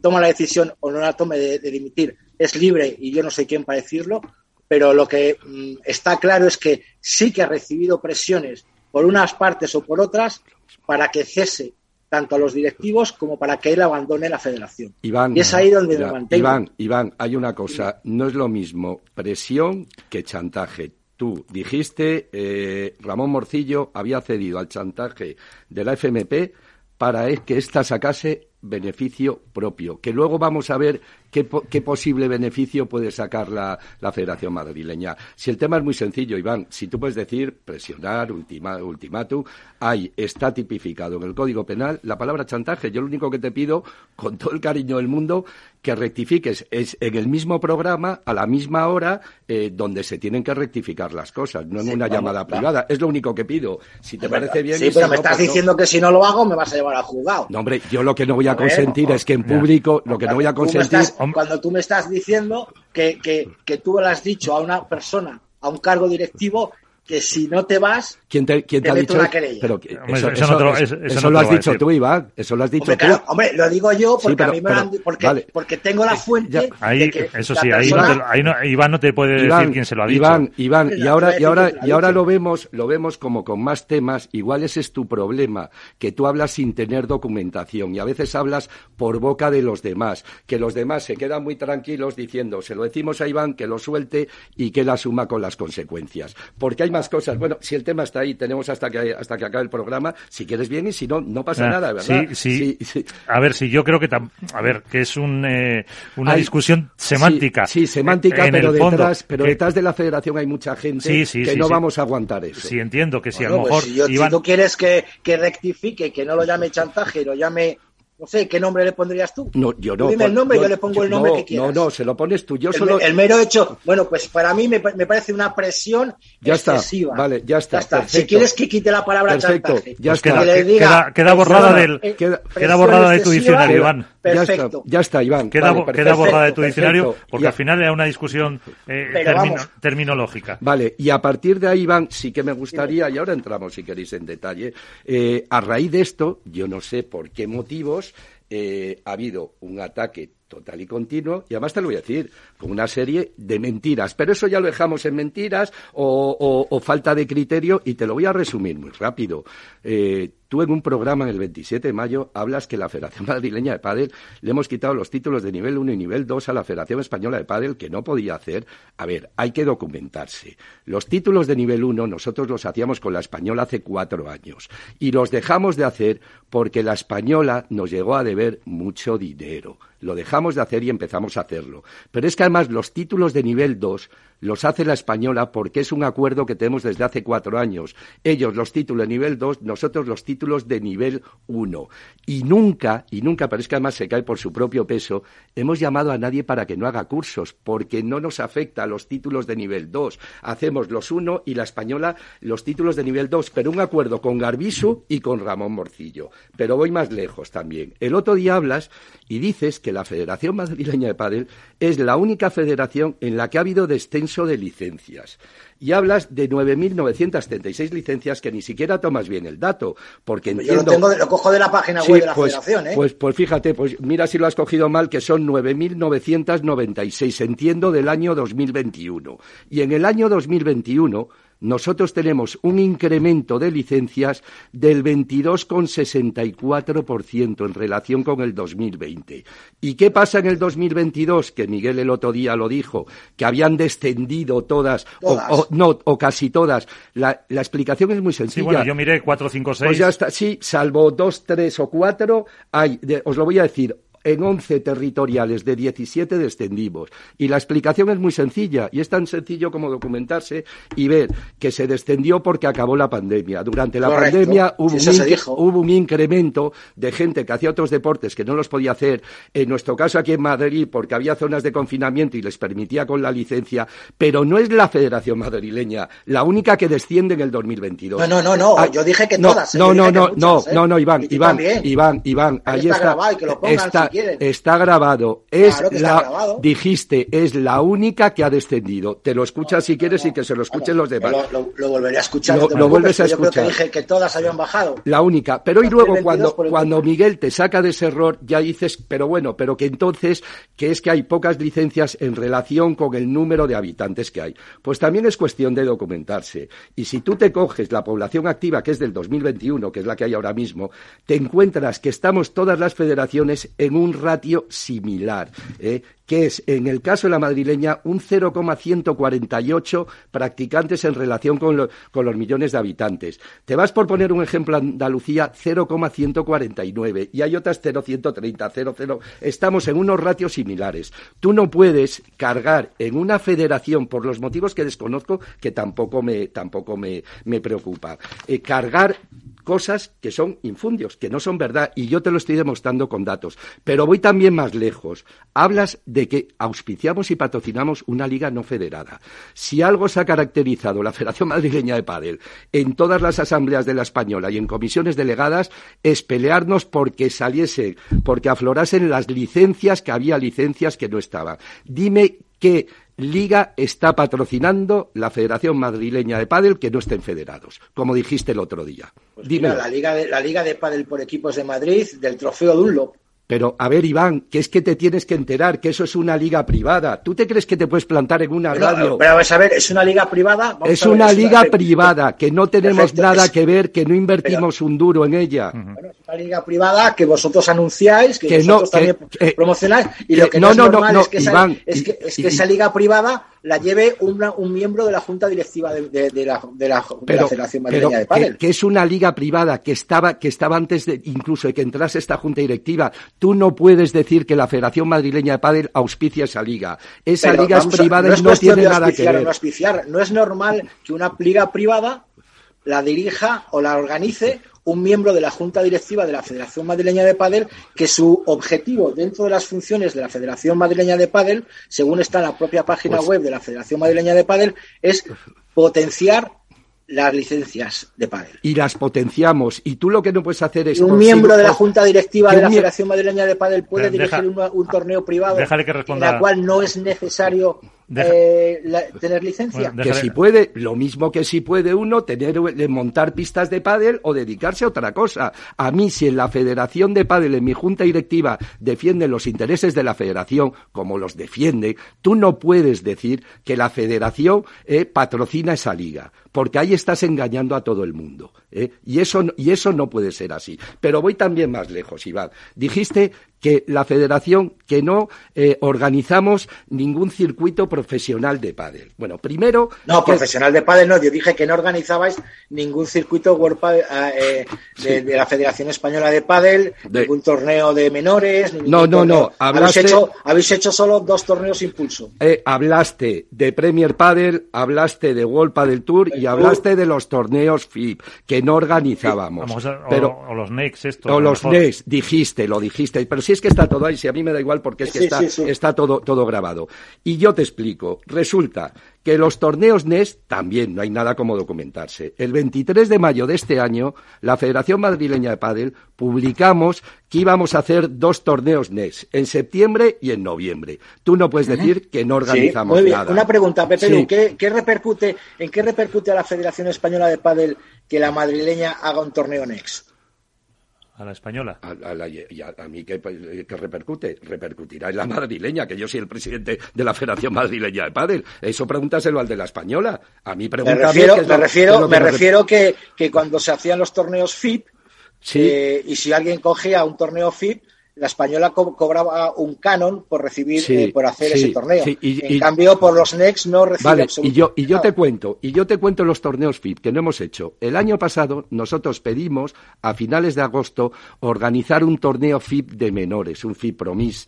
toma la decisión o no la tome de, dimitir, es libre y yo no sé quién para decirlo, pero lo que mm, está claro es que sí que ha recibido presiones por unas partes o por otras para que cese tanto a los directivos como para que él abandone la federación. Iván, y es ahí donde me mantengo. Iván, Iván, hay una cosa, no es lo mismo presión que chantaje. Tú dijiste, eh, Ramón Morcillo había cedido al chantaje de la FMP para que ésta sacase beneficio propio, que luego vamos a ver qué, posible beneficio puede sacar la, Federación Madrileña. Si el tema es muy sencillo, Iván, si tú puedes decir presionar, ultima, ultimátum, hay, está tipificado en el Código Penal la palabra chantaje. Yo lo único que te pido, con todo el cariño del mundo, que rectifiques es en el mismo programa, a la misma hora, eh, donde se tienen que rectificar las cosas, no en una llamada privada. Es lo único que pido. Si te parece bien. Sí, pero me estás pues diciendo que si no lo hago me vas a llevar al juzgado. No, hombre, yo lo que no voy a consentir es que en público, lo que no voy a consentir. Cuando tú me estás diciendo que, que, que tú le has dicho a una persona, a un cargo directivo, que si no te vas, ¿quién te, quién te, ha dicho? Pero eso, eso, lo has dicho tú, Iván. Eso lo has dicho hombre, tú. hombre, lo digo yo porque a mí me lo han, porque, porque tengo la fuente. ahí, eso sí, ahí, no Iván no te puede decir quién se lo ha dicho. Iván, Iván, y ahora, y ahora, y ahora lo vemos, lo vemos como con más temas. Igual ese es tu problema, que tú hablas sin tener documentación y a veces hablas por boca de los demás, que los demás se quedan muy tranquilos diciendo, se lo decimos a Iván que lo suelte y que la suma con las consecuencias. Porque hay cosas. Bueno, si el tema está ahí, tenemos hasta que hasta que acabe el programa. Si quieres bien y si no, no pasa ah, nada, ¿verdad? Sí, sí. A ver, si yo creo que a ver que es un, eh, una discusión semántica. Sí, semántica, pero detrás, pero detrás de la Federación hay mucha gente que no vamos a aguantar eso. Sí, entiendo que si a lo pues mejor. si, tú quieres que, que rectifique, que no lo llame chantaje, lo llame no sé, ¿qué nombre le pondrías tú? No, yo no. dime el nombre, yo, le pongo el nombre que quieras. No, no, se lo pones tú. Yo el, solo... el mero hecho, bueno, pues para mí me, me parece una presión ya excesiva. Está, vale, ya está. Si quieres que quite la palabra perfecto, chantaje, ya está. queda, queda, borrada del, queda, borrada de tu diccionario, Iván. Perfecto. Ya está, Iván. Queda, queda borrada de tu diccionario porque al final era una discusión eh, terminológica. Vale, y a partir de ahí, Iván, sí que me gustaría, y ahora entramos si queréis en detalle, eh, a raíz de esto, yo no sé por qué motivos, eh, ha habido un ataque total y continuo, y además te lo voy a decir, con una serie de mentiras. Pero eso ya lo dejamos en mentiras o, falta de criterio, y te lo voy a resumir muy rápido. Eh, tú en un programa en el 27 de mayo hablas que la Federación <laughs> Madrileña de Pádel le hemos quitado los títulos de nivel 1 y nivel 2 a la Federación Española de Pádel, que no podía hacer. A ver, hay que documentarse. Los títulos de nivel 1 nosotros los hacíamos con la Española hace cuatro años, y los dejamos de hacer porque la Española nos llegó a deber mucho dinero. Lo dejamos de hacer y empezamos a hacerlo. Pero es que además los títulos de nivel 2 los hace la española porque es un acuerdo que tenemos desde hace cuatro años. Ellos los títulos de nivel 2, nosotros los títulos de nivel 1. Y nunca, y nunca, pero es que además se cae por su propio peso, hemos llamado a nadie para que no haga cursos, porque no nos afecta a los títulos de nivel 2. Hacemos los 1 y la española los títulos de nivel 2, pero un acuerdo con Garbisu y con Ramón Morcillo. Pero voy más lejos también. El otro día hablas y dices que la Federación Madrileña de Padel es la única federación en la que ha habido descenso de licencias. Y hablas de 9.976 licencias que ni siquiera tomas bien el dato, porque entiendo... Yo lo, tengo, lo cojo de la página web de la pues, federación, ¿eh? Pues, pues fíjate, pues mira si lo has cogido mal, que son 9.996, entiendo, del año 2021. Y en el año 2021 nosotros tenemos un incremento de licencias del 22,64% en relación con el 2020. ¿Y qué pasa en el 2022? Que Miguel el otro día lo dijo, que habían descendido todas, O, no, o casi todas. La, explicación es muy sencilla. Sí, bueno, yo miré 4, 5, 6. Pues ya está, sí, salvo 2, 3 o 4, hay, os lo voy a decir, en 11 territoriales de 17 descendimos. Y la explicación es muy sencilla, y es tan sencillo como documentarse y ver que se descendió porque acabó la pandemia. Durante la pandemia hubo, un incremento de gente que hacía otros deportes que no los podía hacer, en nuestro caso aquí en Madrid, porque había zonas de confinamiento y les permitía con la licencia, pero no es la Federación Madrileña la única que desciende en el 2022. No, no, no, no. Ah, yo dije que todas. No, no, no, no, no, no, Iván, Iván, Iván, Iván, ahí, está, quieren. Está grabado. Es la, Dijiste, es la única que ha descendido. Te lo escuchas si quieres y que se lo escuchen los demás. Lo, lo, volveré a escuchar. Lo, vuelves a escuchar. Yo creo que dije que todas habían bajado. La única. Pero y luego cuando, cuando Miguel te saca de ese error, ya dices, pero bueno, pero que entonces, que es que hay pocas licencias en relación con el número de habitantes que hay. Pues también es cuestión de documentarse. Y si tú te coges la población activa, que es del 2021, que es la que hay ahora mismo, te encuentras que estamos todas las federaciones en un ratio similar. ¿eh? que es, en el caso de la madrileña, un 0,148 practicantes en relación con, los millones de habitantes. Te vas por poner un ejemplo, Andalucía, 0,149 y hay otras 0,130, 0,0. Estamos en unos ratios similares. Tú no puedes cargar en una federación, por los motivos que desconozco, que tampoco me, tampoco me, preocupa, eh, cargar cosas que son infundios, que no son verdad, y yo te lo estoy demostrando con datos. Pero voy también más lejos. Hablas de que auspiciamos y patrocinamos una liga no federada. Si algo se ha caracterizado la Federación Madrileña de Padel en todas las asambleas de la española y en comisiones delegadas es pelearnos porque saliese, porque aflorasen las licencias que había licencias que no estaban. Dime qué liga está patrocinando la Federación Madrileña de Padel que no estén federados, como dijiste el otro día. Pues Dime. la liga de la liga de pádel por equipos de Madrid del Trofeo Dunlop pero, a ver, Iván, que es que te tienes que enterar que eso es una liga privada. ¿Tú te crees que te puedes plantar en una radio? Pero, a ver, ¿es una liga privada? es una liga privada, que no tenemos nada que ver, que no invertimos un duro en ella. Bueno, es una liga privada que vosotros anunciáis, que, vosotros también promocionáis, y lo que no, es normal es, que esa, es que, es que esa liga privada la lleve un miembro de la junta directiva de, la, de la, Federación Madrileña de Padel. Que, que, es una liga privada que estaba, que estaba antes de incluso de que entrase esta junta directiva. Tú no puedes decir que la Federación Madrileña de Padel auspicia esa liga. Esa liga es privada y no tiene nada que ver. No es normal que una liga privada la dirija o la organice un miembro de la Junta Directiva de la Federación Madrileña de Padel que su objetivo dentro de las funciones de la Federación Madrileña de Padel, según está en la propia página pues web de la Federación Madrileña de Padel, es potenciar las licencias de pádel. Y las potenciamos. Y tú lo que no puedes hacer es... un miembro de la Junta Directiva de la Federación Madrileña de Pádel puede dirigir un, torneo privado en la cual no es necesario eh, tener licencia. que si puede, lo mismo que si puede uno tener eh, montar pistas de pádel o dedicarse a otra cosa. A mí, si en la Federación de Pádel, en mi junta directiva, defienden los intereses de la Federación, como los defiende, tú no puedes decir que la Federación eh, patrocina esa liga, porque ahí estás engañando a todo el mundo. Y, eso, y eso no puede ser así. Pero voy también más lejos, Iván. Dijiste que la federación, que no eh, organizamos ningún circuito profesional de pádel. Bueno, primero... No, profesional de pádel no, yo dije que no organizabais ningún circuito World eh, de, la Federación Española de Pádel, ningún torneo de menores... no, no, no, hablaste... habéis, hecho, habéis hecho solo dos torneos impulso. Eh, hablaste de Premier Padel, hablaste de World Padel Tour y hablaste de los torneos FIP, que no organizábamos. pero, o, los Next, esto. O los Next, dijiste, lo dijiste, pero si es que está todo ahí, si a mí me da igual porque es que está, está todo, todo grabado. Y yo te explico, resulta que los torneos NES también no hay nada como documentarse. El 23 de mayo de este año, la Federación Madrileña de Padel publicamos que íbamos a hacer dos torneos NES, en septiembre y en noviembre. Tú no puedes decir que no organizamos nada. Una pregunta, Pepe, ¿qué, repercute, ¿en qué repercute a la Federación Española de Padel que la madrileña haga un torneo NES? A la española. A, a, mí ¿qué, repercute? Repercutirá en la madrileña, que yo soy el presidente de la Federación Madrileña de Padel. Eso pregúntaselo al de la española. A mí pregúntame... Me refiero, me refiero, me refiero que, que, cuando se hacían los torneos FIP, eh, y si alguien cogía un torneo FIP, la española cobraba un canon por recibir, eh, por hacer ese torneo. en cambio, por los Next no recibe vale, y yo, y yo te cuento, y yo te cuento los torneos FIP que no hemos hecho. El año pasado nosotros pedimos, a finales de agosto, organizar un torneo FIP de menores, un FIP Promis,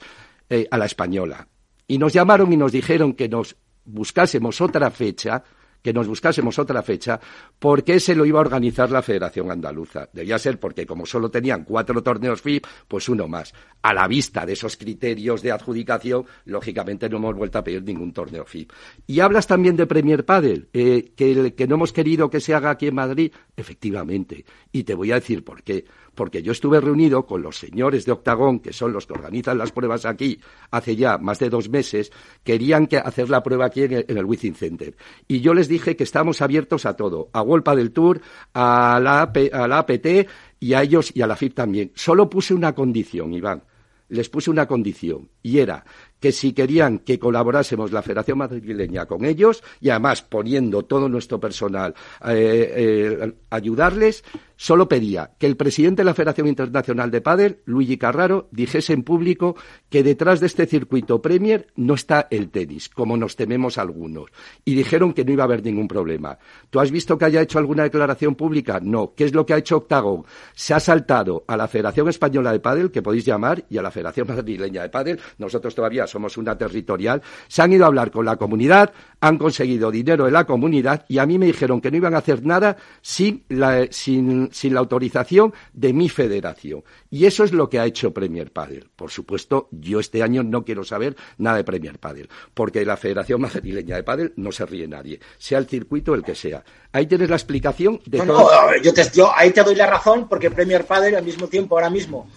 eh, a la española. Y nos llamaron y nos dijeron que nos buscásemos otra fecha que nos buscásemos otra fecha, porque se lo iba a organizar la Federación Andaluza. Debía ser porque como solo tenían cuatro torneos FIP, pues uno más. A la vista de esos criterios de adjudicación, lógicamente no hemos vuelto a pedir ningún torneo FIP. Y hablas también de Premier Padel, eh, que, que no hemos querido que se haga aquí en Madrid, efectivamente. Y te voy a decir por qué porque yo estuve reunido con los señores de Octagón, que son los que organizan las pruebas aquí, hace ya más de dos meses, querían que hacer la prueba aquí en el, en Center. Y yo les dije que estamos abiertos a todo, a Wolpa del Tour, a la, a la APT y a ellos y a la FIP también. Solo puse una condición, Iván les puse una condición y era que si querían que colaborásemos la Federación Madrileña con ellos y además poniendo todo nuestro personal eh, eh, ayudarles, solo pedía que el presidente de la Federación Internacional de Padel, Luigi Carraro, dijese en público que detrás de este circuito Premier no está el tenis, como nos tememos algunos. Y dijeron que no iba a haber ningún problema. ¿Tú has visto que haya hecho alguna declaración pública? No. ¿Qué es lo que ha hecho Octagon? Se ha saltado a la Federación Española de Padel, que podéis llamar, y a la Federación Madrileña de Padel. Nosotros todavía somos una territorial. Se han ido a hablar con la comunidad, han conseguido dinero de la comunidad y a mí me dijeron que no iban a hacer nada sin la, sin sin, la autorización de mi federación. Y eso es lo que ha hecho Premier Padel. Por supuesto, yo este año no quiero saber nada de Premier Padel, porque la Federación Madrileña de Padel no se ríe nadie, sea el circuito el que sea. Ahí tienes la explicación de todo. yo, yo ahí te doy la razón, porque Premier Padel al mismo tiempo, ahora mismo,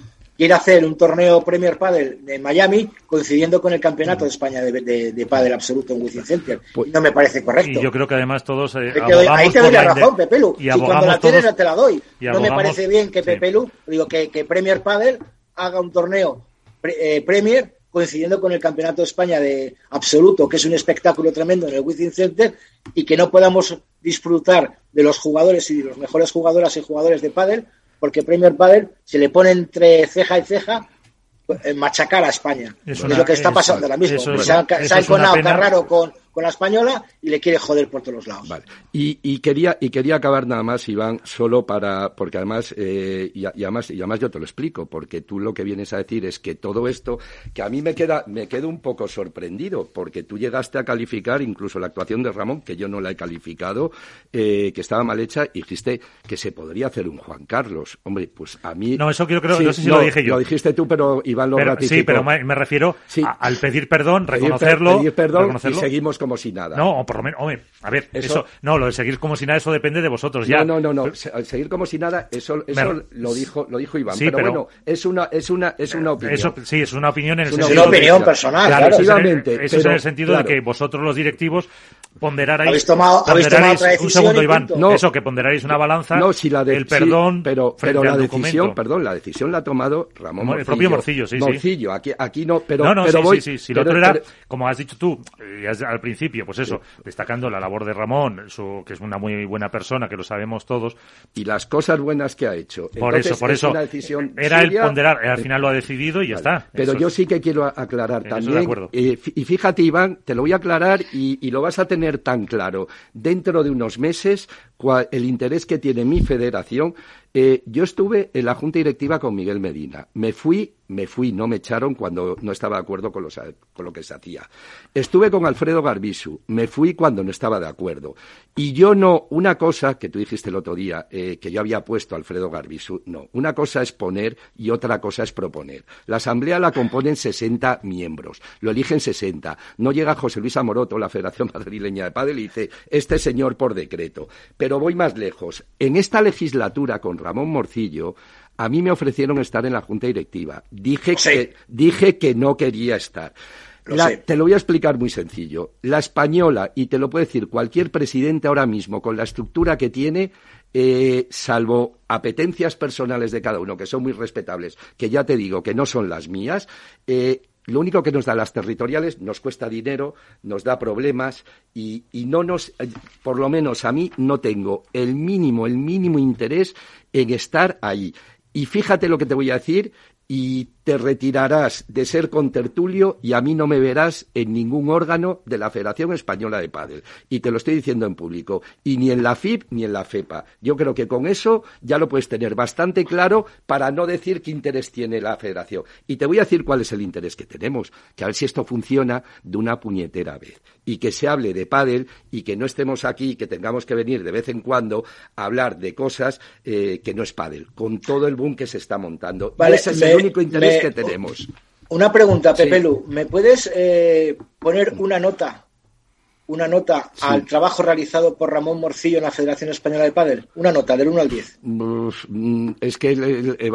quiere hacer un torneo Premier Padel en Miami coincidiendo con el Campeonato de España de, de, Padel Absoluto en Wizzing Center. Pues, no me parece correcto. Y yo creo que además todos eh, Ahí te doy la razón, Pepelu. Y cuando la tienes no te la doy. No me parece bien que Pepelu, digo, que, que, Premier Padel haga un torneo eh, Premier coincidiendo con el Campeonato de España de Absoluto, que es un espectáculo tremendo en el Wizzing Center, y que no podamos disfrutar de los jugadores y de los mejores jugadoras y jugadores de pádel porque Premier Padel se le pone entre ceja y ceja eh, machacar a España. Es, lo que está pasando ahora mismo. se ha, enconado Carraro con, con la española y le quiere joder por todos los lados. Vale. Y, quería y quería acabar nada más, Iván, solo para porque además eh, y, además y además yo te lo explico, porque tú lo que vienes a decir es que todo esto que a mí me queda me quedo un poco sorprendido, porque tú llegaste a calificar incluso la actuación de Ramón, que yo no la he calificado, eh, que estaba mal hecha, y dijiste que se podría hacer un Juan Carlos. Hombre, pues a mí no eso creo, creo no sé si lo dije yo. Lo dijiste tú, pero Iván lo ratificó. Sí, pero me, refiero al pedir perdón, reconocerlo, pedir perdón y seguimos como si nada. No, o por lo menos, hombre, a ver, eso, no, lo de seguir como si nada, eso depende de vosotros. Ya. No, no, no, no, seguir como si nada, eso, eso lo dijo, lo dijo Iván. pero, bueno, es una, es una, es una opinión. Eso, sí, es una opinión en el sentido. Es una opinión personal, claro. Eso es en el sentido de que vosotros los directivos ponderaréis. ¿Habéis tomado, ¿habéis tomado otra un segundo, Iván. No, eso, que ponderaréis una balanza. No, si la de, el perdón. pero, pero la decisión, perdón, la decisión la ha tomado Ramón Morcillo. El propio Morcillo, sí, Morcillo, aquí, aquí no, pero. No, no, pero sí, voy, sí, sí. Lo otro era, como has dicho tú, eh, al principio, pues eso, destacando la labor de Ramón, su, que es una muy buena persona, que lo sabemos todos. Y las cosas buenas que ha hecho. Por eso, por eso. Era el ponderar, al final lo ha decidido y ya está. Pero yo sí que quiero aclarar también. Eh, y fíjate, Iván, te lo voy a aclarar y lo vas a tener tan claro dentro de unos meses el interés que tiene mi federación. Eh, yo estuve en la junta directiva con Miguel Medina. Me fui, me fui, no me echaron cuando no estaba de acuerdo con, lo que se hacía. Estuve con Alfredo Garbisu. Me fui cuando no estaba de acuerdo. Y yo no, una cosa que tú dijiste el otro día, eh, que yo había puesto a Alfredo Garbisu, no. Una cosa es poner y otra cosa es proponer. La asamblea la componen 60 miembros. Lo eligen 60. No llega José Luis Amoroto, la Federación <laughs> Madrileña de Padel, y dice, este señor por decreto. Voy más lejos. En esta legislatura con Ramón Morcillo, a mí me ofrecieron estar en la junta directiva. Dije, que, dije que no quería estar. te lo voy a explicar muy sencillo. La española, y te lo puede decir cualquier presidente ahora mismo, con la estructura que tiene, eh, salvo apetencias personales de cada uno, que son muy respetables, que ya te digo que no son las mías, eh, lo único que nos da las territoriales nos cuesta dinero, nos da problemas y, no nos, eh, por lo menos a mí, no tengo el mínimo, el mínimo interés en estar ahí. Y fíjate lo que te voy a decir, y te retirarás de ser contertulio y a mí no me verás en ningún órgano de la Federación Española de Padel. Y te lo estoy diciendo en público. Y ni en la FIP ni en la FEPA. Yo creo que con eso ya lo puedes tener bastante claro para no decir qué interés tiene la Federación. Y te voy a decir cuál es el interés que tenemos. Que a ver si esto funciona de una puñetera vez. Y que se hable de Padel y que no estemos aquí, que tengamos que venir de vez en cuando a hablar de cosas eh, que no es Padel. Con todo el boom que se está montando. Vale, único interés que tenemos. Una pregunta, Pepe Lu. ¿Me puedes eh, poner una nota una nota al trabajo realizado por Ramón Morcillo en la Federación Española de Pádel? Una nota, del 1 al 10. Mm, es que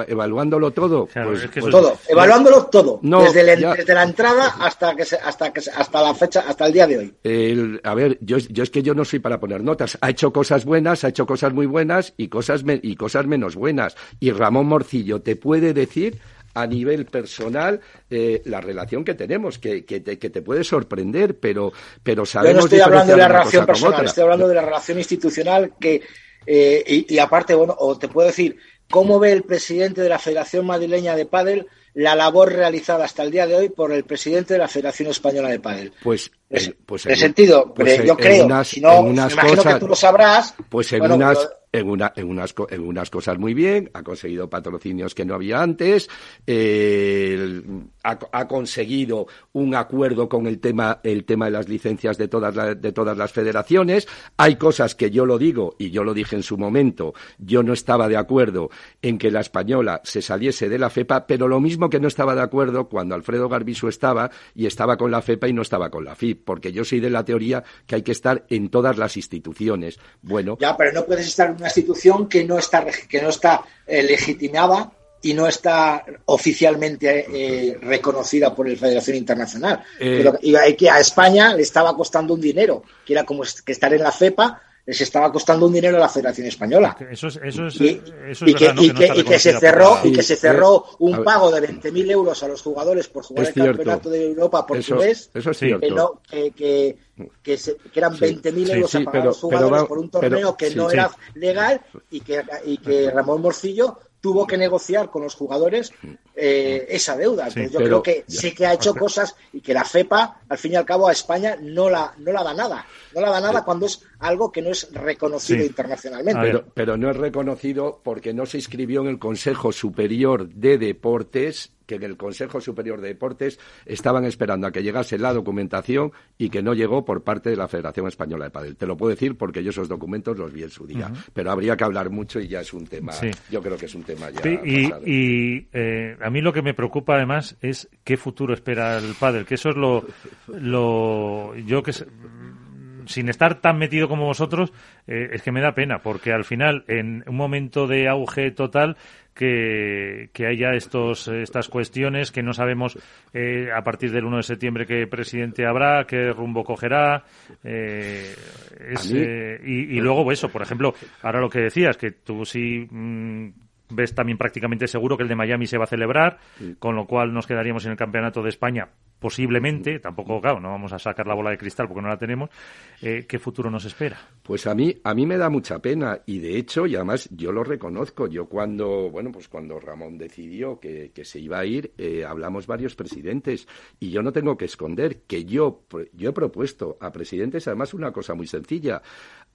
evaluándolo todo. pues, pues todo, evaluándolo todo. desde, la entrada hasta que hasta que hasta la fecha, hasta el día de hoy. a ver, yo, yo es que yo no soy para poner notas. Ha hecho cosas buenas, ha hecho cosas muy buenas y cosas, y cosas menos buenas. Y Ramón Morcillo te puede decir a nivel personal eh, la relación que tenemos, que, que, te, que, te, puede sorprender, pero, pero sabemos... Yo no estoy hablando de la relación personal, estoy hablando de la relación institucional que, eh, y, y, aparte, bueno, o te puedo decir, ¿cómo ve el presidente de la Federación Madrileña de Padel la labor realizada hasta el día de hoy por el presidente de la Federación Española de Padel? Pues, en, pues en, sentido, pues yo creo, si no, imagino que tú lo sabrás. Pues en unas en, una, en, unas, en unas cosas muy bien, ha conseguido patrocinios que no había antes, eh, ha, conseguido un acuerdo con el tema, el tema de las licencias de todas, la, de todas las federaciones. Hay cosas que yo lo digo, y yo lo dije en su momento, yo no estaba de acuerdo en que la española se saliese de la FEPA, pero lo mismo que no estaba de acuerdo cuando Alfredo Garbisu estaba y estaba con la FEPA y no estaba con la FIP, porque yo soy de la teoría que hay que estar en todas las instituciones. Bueno. Ya, pero no puedes estar una institución que no está, que no está eh, legitimada y no está oficialmente eh, reconocida por la Federación Internacional. Eh, pero, y que a España le estaba costando un dinero, que era como que estar en la FEPA les estaba costando un dinero a la Federación Española. Eso es, eso es, y, eso es y, que, y, que, se cerró y que se cerró un pago de 20.000 euros a los jugadores por jugar el campeonato de Europa portugués. Eso, es cierto. Que, no, que, que, eran 20.000 euros a pagar a los jugadores por un torneo que no era legal y que, y que Ramón Morcillo tuvo que negociar con los jugadores eh, esa deuda. yo creo que sí que ha hecho cosas y que la FEPA, al fin y al cabo, a España no la, no la da nada. No la da nada cuando es algo que no es reconocido internacionalmente. Pero, pero no es reconocido porque no se inscribió en el Consejo Superior de Deportes que en el Consejo Superior de Deportes estaban esperando a que llegase la documentación y que no llegó por parte de la Federación Española de Padel. Te lo puedo decir porque yo esos documentos los vi en su día, pero habría que hablar mucho y ya es un tema, yo creo que es un tema ya. y, y eh, a mí lo que me preocupa además es qué futuro espera el Padel, que eso es lo, lo yo que sin estar tan metido como vosotros, eh, es que me da pena, porque al final, en un momento de auge total, que, que haya estos, estas cuestiones que no sabemos eh, a partir del 1 de septiembre qué presidente habrá, qué rumbo cogerá. Eh, y, luego, eso, por ejemplo, ahora lo que decías, que tú sí. Mm, ves también prácticamente seguro que el de Miami se va a celebrar, con lo cual nos quedaríamos en el Campeonato de España posiblemente, tampoco, claro, no vamos a sacar la bola de cristal porque no la tenemos, eh, ¿qué futuro nos espera? Pues a mí, a mí me da mucha pena y de hecho, y además yo lo reconozco, yo cuando, bueno, pues cuando Ramón decidió que, se iba a ir, eh, hablamos varios presidentes y yo no tengo que esconder que yo, yo he propuesto a presidentes además una cosa muy sencilla.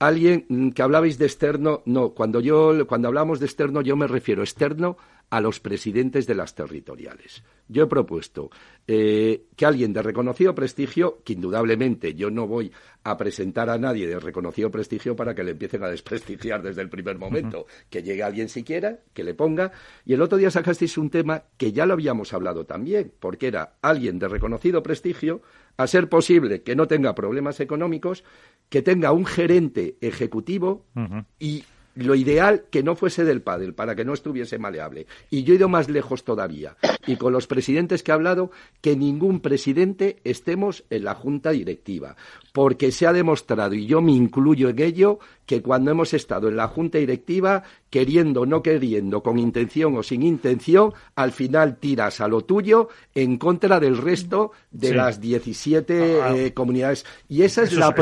Alguien mm, que hablabais de externo, no, cuando yo, cuando hablamos de externo yo me refiero externo a los presidentes de las territoriales. Yo he propuesto eh, que alguien de reconocido prestigio, que indudablemente yo no voy a presentar a nadie de reconocido prestigio para que le empiecen a desprestigiar desde el primer momento, que llegue alguien siquiera, que le ponga. Y el otro día sacasteis un tema que ya lo habíamos hablado también, porque era alguien de reconocido prestigio, a ser posible que no tenga problemas económicos, que tenga un gerente ejecutivo y lo ideal que no fuese del pádel para que no estuviese maleable. Y yo he ido más lejos todavía. Y con los presidentes que he hablado, que ningún presidente estemos en la junta directiva. Porque se ha demostrado, y yo me incluyo en ello, que cuando hemos estado en la junta directiva, queriendo o no queriendo, con intención o sin intención, al final tiras a lo tuyo en contra del resto de las 17 ah, ah. eh, comunidades. Y esa es, la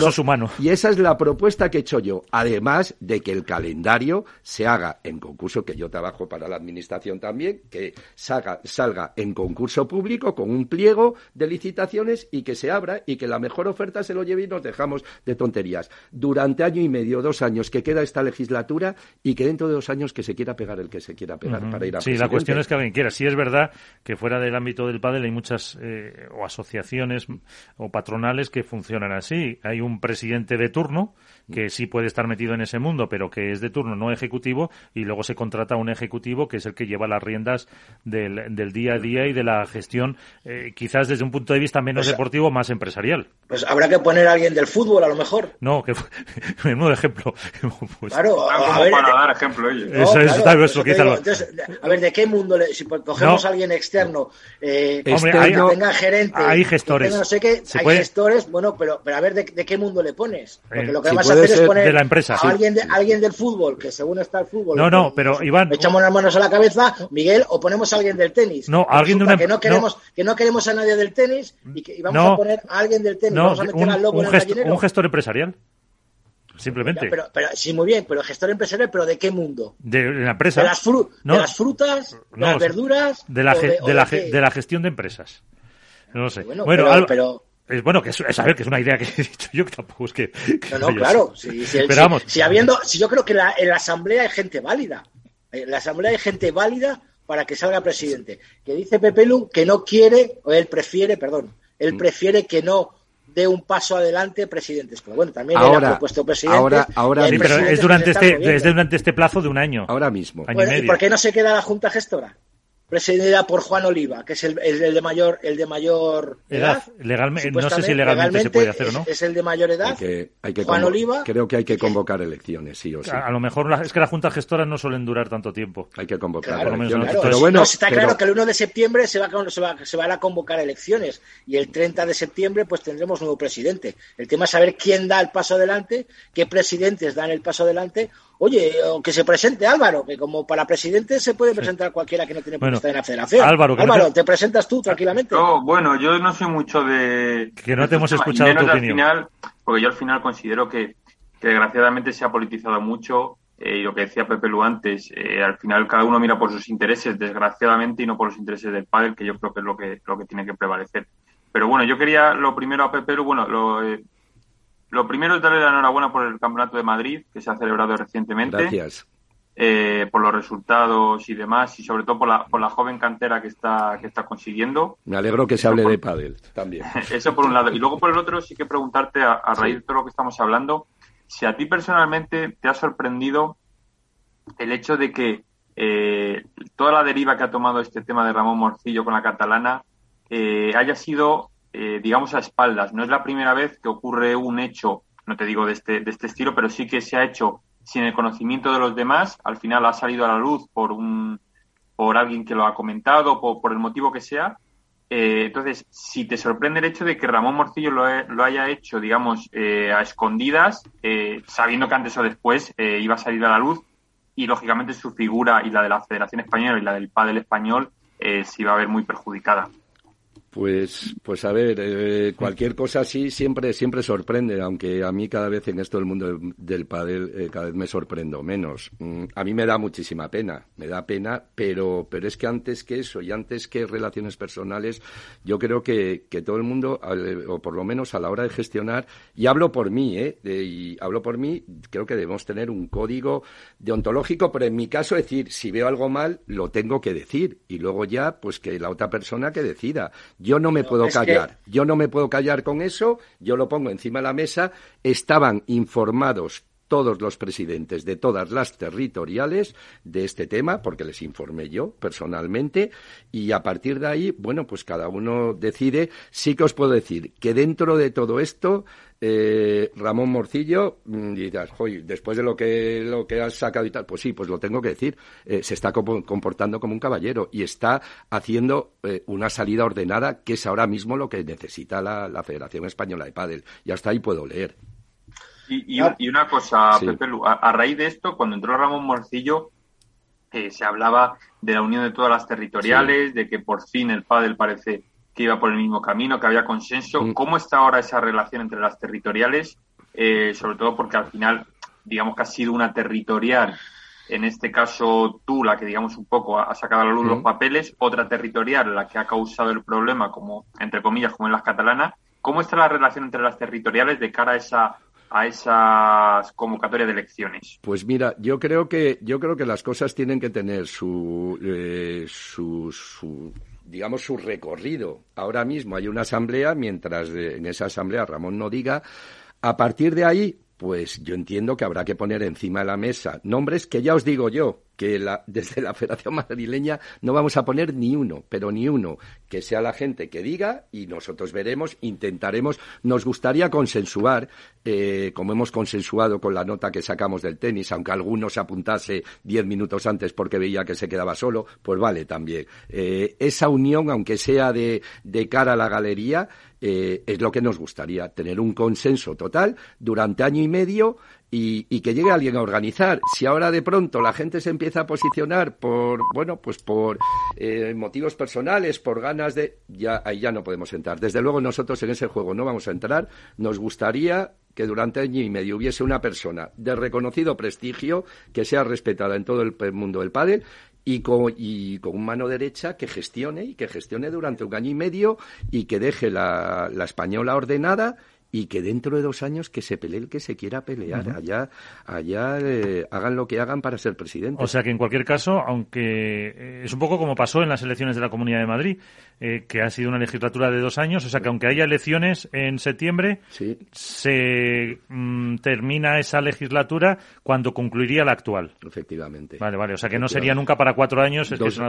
y esa es la propuesta que he hecho yo. Además de que el calendario se haga en concurso, que yo trabajo para la administración también, que salga, salga en concurso público con un pliego de licitaciones y que se abra y que la mejor oferta se lo lleve y nos dejamos de tonterías. Durante año y medio, dos años que queda esta legislatura y que dentro de dos años que se quiera pegar el que se quiera pegar para ir a Sí, la cuestión es que alguien quiera. Sí es verdad que fuera del ámbito del pádel hay muchas eh, o asociaciones o patronales que funcionan así. Hay un presidente de turno que sí puede estar metido en ese mundo, pero que es de turno no ejecutivo y luego se contrata a un ejecutivo que es el que lleva las riendas del, del día a día y de la gestión, eh, quizás desde un punto de vista menos deportivo, más empresarial. Pues habrá que poner a alguien del fútbol, a lo mejor. No, que <laughs> menudo ejemplo. <laughs> Pues, claro, a, ver, para dar ejemplo ellos. eso, es eso que entonces, A ver, ¿de qué mundo? Le, si cogemos a alguien externo, eh, Hombre, hay, tenga gerente, hay gestores. no sé qué, hay gestores, bueno, pero, pero a ver, ¿de, qué mundo le pones? Porque lo que vas a hacer es poner de la empresa, a alguien, de, alguien del fútbol, que según está el fútbol. No, no, pero Iván. Echamos las manos a la cabeza, Miguel, o ponemos a alguien del tenis. No, alguien de una que no queremos que no queremos a nadie del tenis y, que, vamos a poner a alguien del tenis. vamos a meter al lobo un, en un gestor empresarial. Simplemente. pero, pero, sí, muy bien, pero gestor empresarial, ¿pero de qué mundo? De, la empresa. ¿De las, de las frutas? ¿De las verduras? De la, de, la, de, la, gestión de empresas. No lo sé. Bueno, pero, es bueno que es, a ver que es una idea que he dicho yo que tampoco es que, no no claro si, si, si, si, habiendo si yo creo que la, en la asamblea hay gente válida en la asamblea hay gente válida para que salga presidente que dice Pepe Lu que no quiere o él prefiere perdón él mm. prefiere que no dé un paso adelante presidentes. Pero bueno, también ahora, era propuesto presidente. Ahora, ahora sí, pero es durante este, es durante este plazo de un año. Ahora mismo. ¿Y por qué no se queda la Junta Gestora? Presidida por Juan Oliva, que es el, el, de mayor el de mayor edad. Legalmente, no sé si legalmente, se puede hacer o no. Es, el de mayor edad. Hay que, Juan Oliva. Creo que hay que convocar elecciones, sí o sí. A, lo mejor es que las juntas gestoras no suelen durar tanto tiempo. Hay que convocar elecciones. Pero bueno, está claro que el 1 de septiembre se va, se, va, se van a convocar elecciones y el 30 de septiembre pues tendremos nuevo presidente. El tema es saber quién da el paso adelante, qué presidentes dan el paso adelante Oye, que se presente Álvaro, que como para presidente se puede presentar cualquiera que no tiene por estar en la federación. Álvaro, Álvaro te... presentas tú tranquilamente. No, bueno, yo no sé mucho de... Que no te hemos escuchado tu opinión. Final, porque yo al final considero que, desgraciadamente se ha politizado mucho eh, y lo que decía Pepe Lu antes, eh, al final cada uno mira por sus intereses, desgraciadamente, y no por los intereses del padre, que yo creo que es lo que, lo que tiene que prevalecer. Pero bueno, yo quería lo primero a Pepe Lu, bueno, lo, eh, lo primero es darle la enhorabuena por el Campeonato de Madrid, que se ha celebrado recientemente. Gracias. Eh, por los resultados y demás, y sobre todo por la, por la joven cantera que está, que está consiguiendo. Me alegro que se hable de pádel también. <laughs> Eso por un lado. Y luego por el otro sí que preguntarte, a, raíz de todo lo que estamos hablando, si a ti personalmente te ha sorprendido el hecho de que eh, toda la deriva que ha tomado este tema de Ramón Morcillo con la catalana eh, haya sido eh, digamos, a espaldas. No es la primera vez que ocurre un hecho, no te digo de este, de este estilo, pero sí que se ha hecho sin el conocimiento de los demás. Al final ha salido a la luz por un por alguien que lo ha comentado, por, por el motivo que sea. Eh, entonces, si te sorprende el hecho de que Ramón Morcillo lo, lo haya hecho, digamos, eh, a escondidas, sabiendo que antes o después iba a salir a la luz, y lógicamente su figura y la de la Federación Española y la del Padel Español se iba a ver muy perjudicada. Pues, pues a ver, eh, cualquier cosa así siempre, siempre sorprende, aunque a mí cada vez en esto del mundo del pádel eh, cada vez me sorprendo menos. Mm, a mí me da muchísima pena, me da pena, pero, pero es que antes que eso y antes que relaciones personales, yo creo que, que todo el mundo, o por lo menos a la hora de gestionar, y hablo por mí, ¿eh? y hablo por mí, creo que debemos tener un código deontológico, pero en mi caso decir, si veo algo mal, lo tengo que decir, y luego ya, pues que la otra persona que decida yo no me puedo callar. Yo no me puedo callar con eso. Yo lo pongo encima de la mesa. Estaban informados todos los presidentes de todas las territoriales de este tema, porque les informé yo personalmente, y a partir de ahí, bueno, pues cada uno decide. Sí que os puedo decir que dentro de todo esto, eh, Ramón Morcillo, mm, dirás, después de lo que, lo que has sacado y tal, pues sí, pues lo tengo que decir, eh, se está comportando como un caballero y está haciendo eh, una salida ordenada, que es ahora mismo lo que necesita la, Federación Española de Pádel. Y hasta ahí puedo leer. Y, una cosa, Pepe a, raíz de esto, cuando entró Ramón Morcillo, se hablaba de la unión de todas las territoriales, de que por fin el pádel parece que iba por el mismo camino, que había consenso. Mm. ¿Cómo está ahora esa relación entre las territoriales? Eh, sobre todo porque al final, digamos que ha sido una territorial, en este caso tú, la que digamos un poco ha sacado a la luz los mm. papeles, otra territorial, la que ha causado el problema, como entre comillas, como en las catalanas. ¿Cómo está la relación entre las territoriales de cara a esa a esas convocatorias de elecciones? Pues mira, yo creo que yo creo que las cosas tienen que tener su, eh, su, su digamos, su recorrido. Ahora mismo hay una asamblea, mientras en esa asamblea Ramón no diga, a partir de ahí, pues yo entiendo que habrá que poner encima de la mesa nombres que ya os digo yo, que la, <laughs> desde la Federación Madrileña no vamos a poner ni uno, pero ni uno, que sea la gente que diga y nosotros veremos, intentaremos, nos gustaría consensuar, eh, como hemos consensuado con la nota que sacamos del tenis, aunque algunos apuntase diez minutos antes porque veía que se quedaba solo, pues vale también. Eh, esa unión, aunque sea de, de cara a la galería, eh, es lo que nos gustaría, tener un consenso total durante año y medio y, que llegue alguien a organizar. Si ahora de pronto la gente se empieza a posicionar por, bueno, pues por eh, motivos personales, por ganas de, ya ahí ya no podemos entrar. Desde luego nosotros en ese juego no vamos a entrar. Nos gustaría que durante año y medio hubiese una persona de reconocido prestigio que sea respetada en todo el mundo del pádel y con, y con mano derecha que gestione y que gestione durante un año y medio y que deje la, la española ordenada y que dentro de dos años que se pelee el que se quiera pelear. Allá, allá eh, hagan lo que hagan para ser presidente. O sea que en cualquier caso, aunque eh, es un poco como pasó en las elecciones de la Comunidad de Madrid, eh, que ha sido una legislatura de dos años, o sea que aunque haya elecciones en septiembre, se mm, termina esa legislatura cuando concluiría la actual. Efectivamente. Vale, vale. O sea que no sería nunca para cuatro años. Es dos,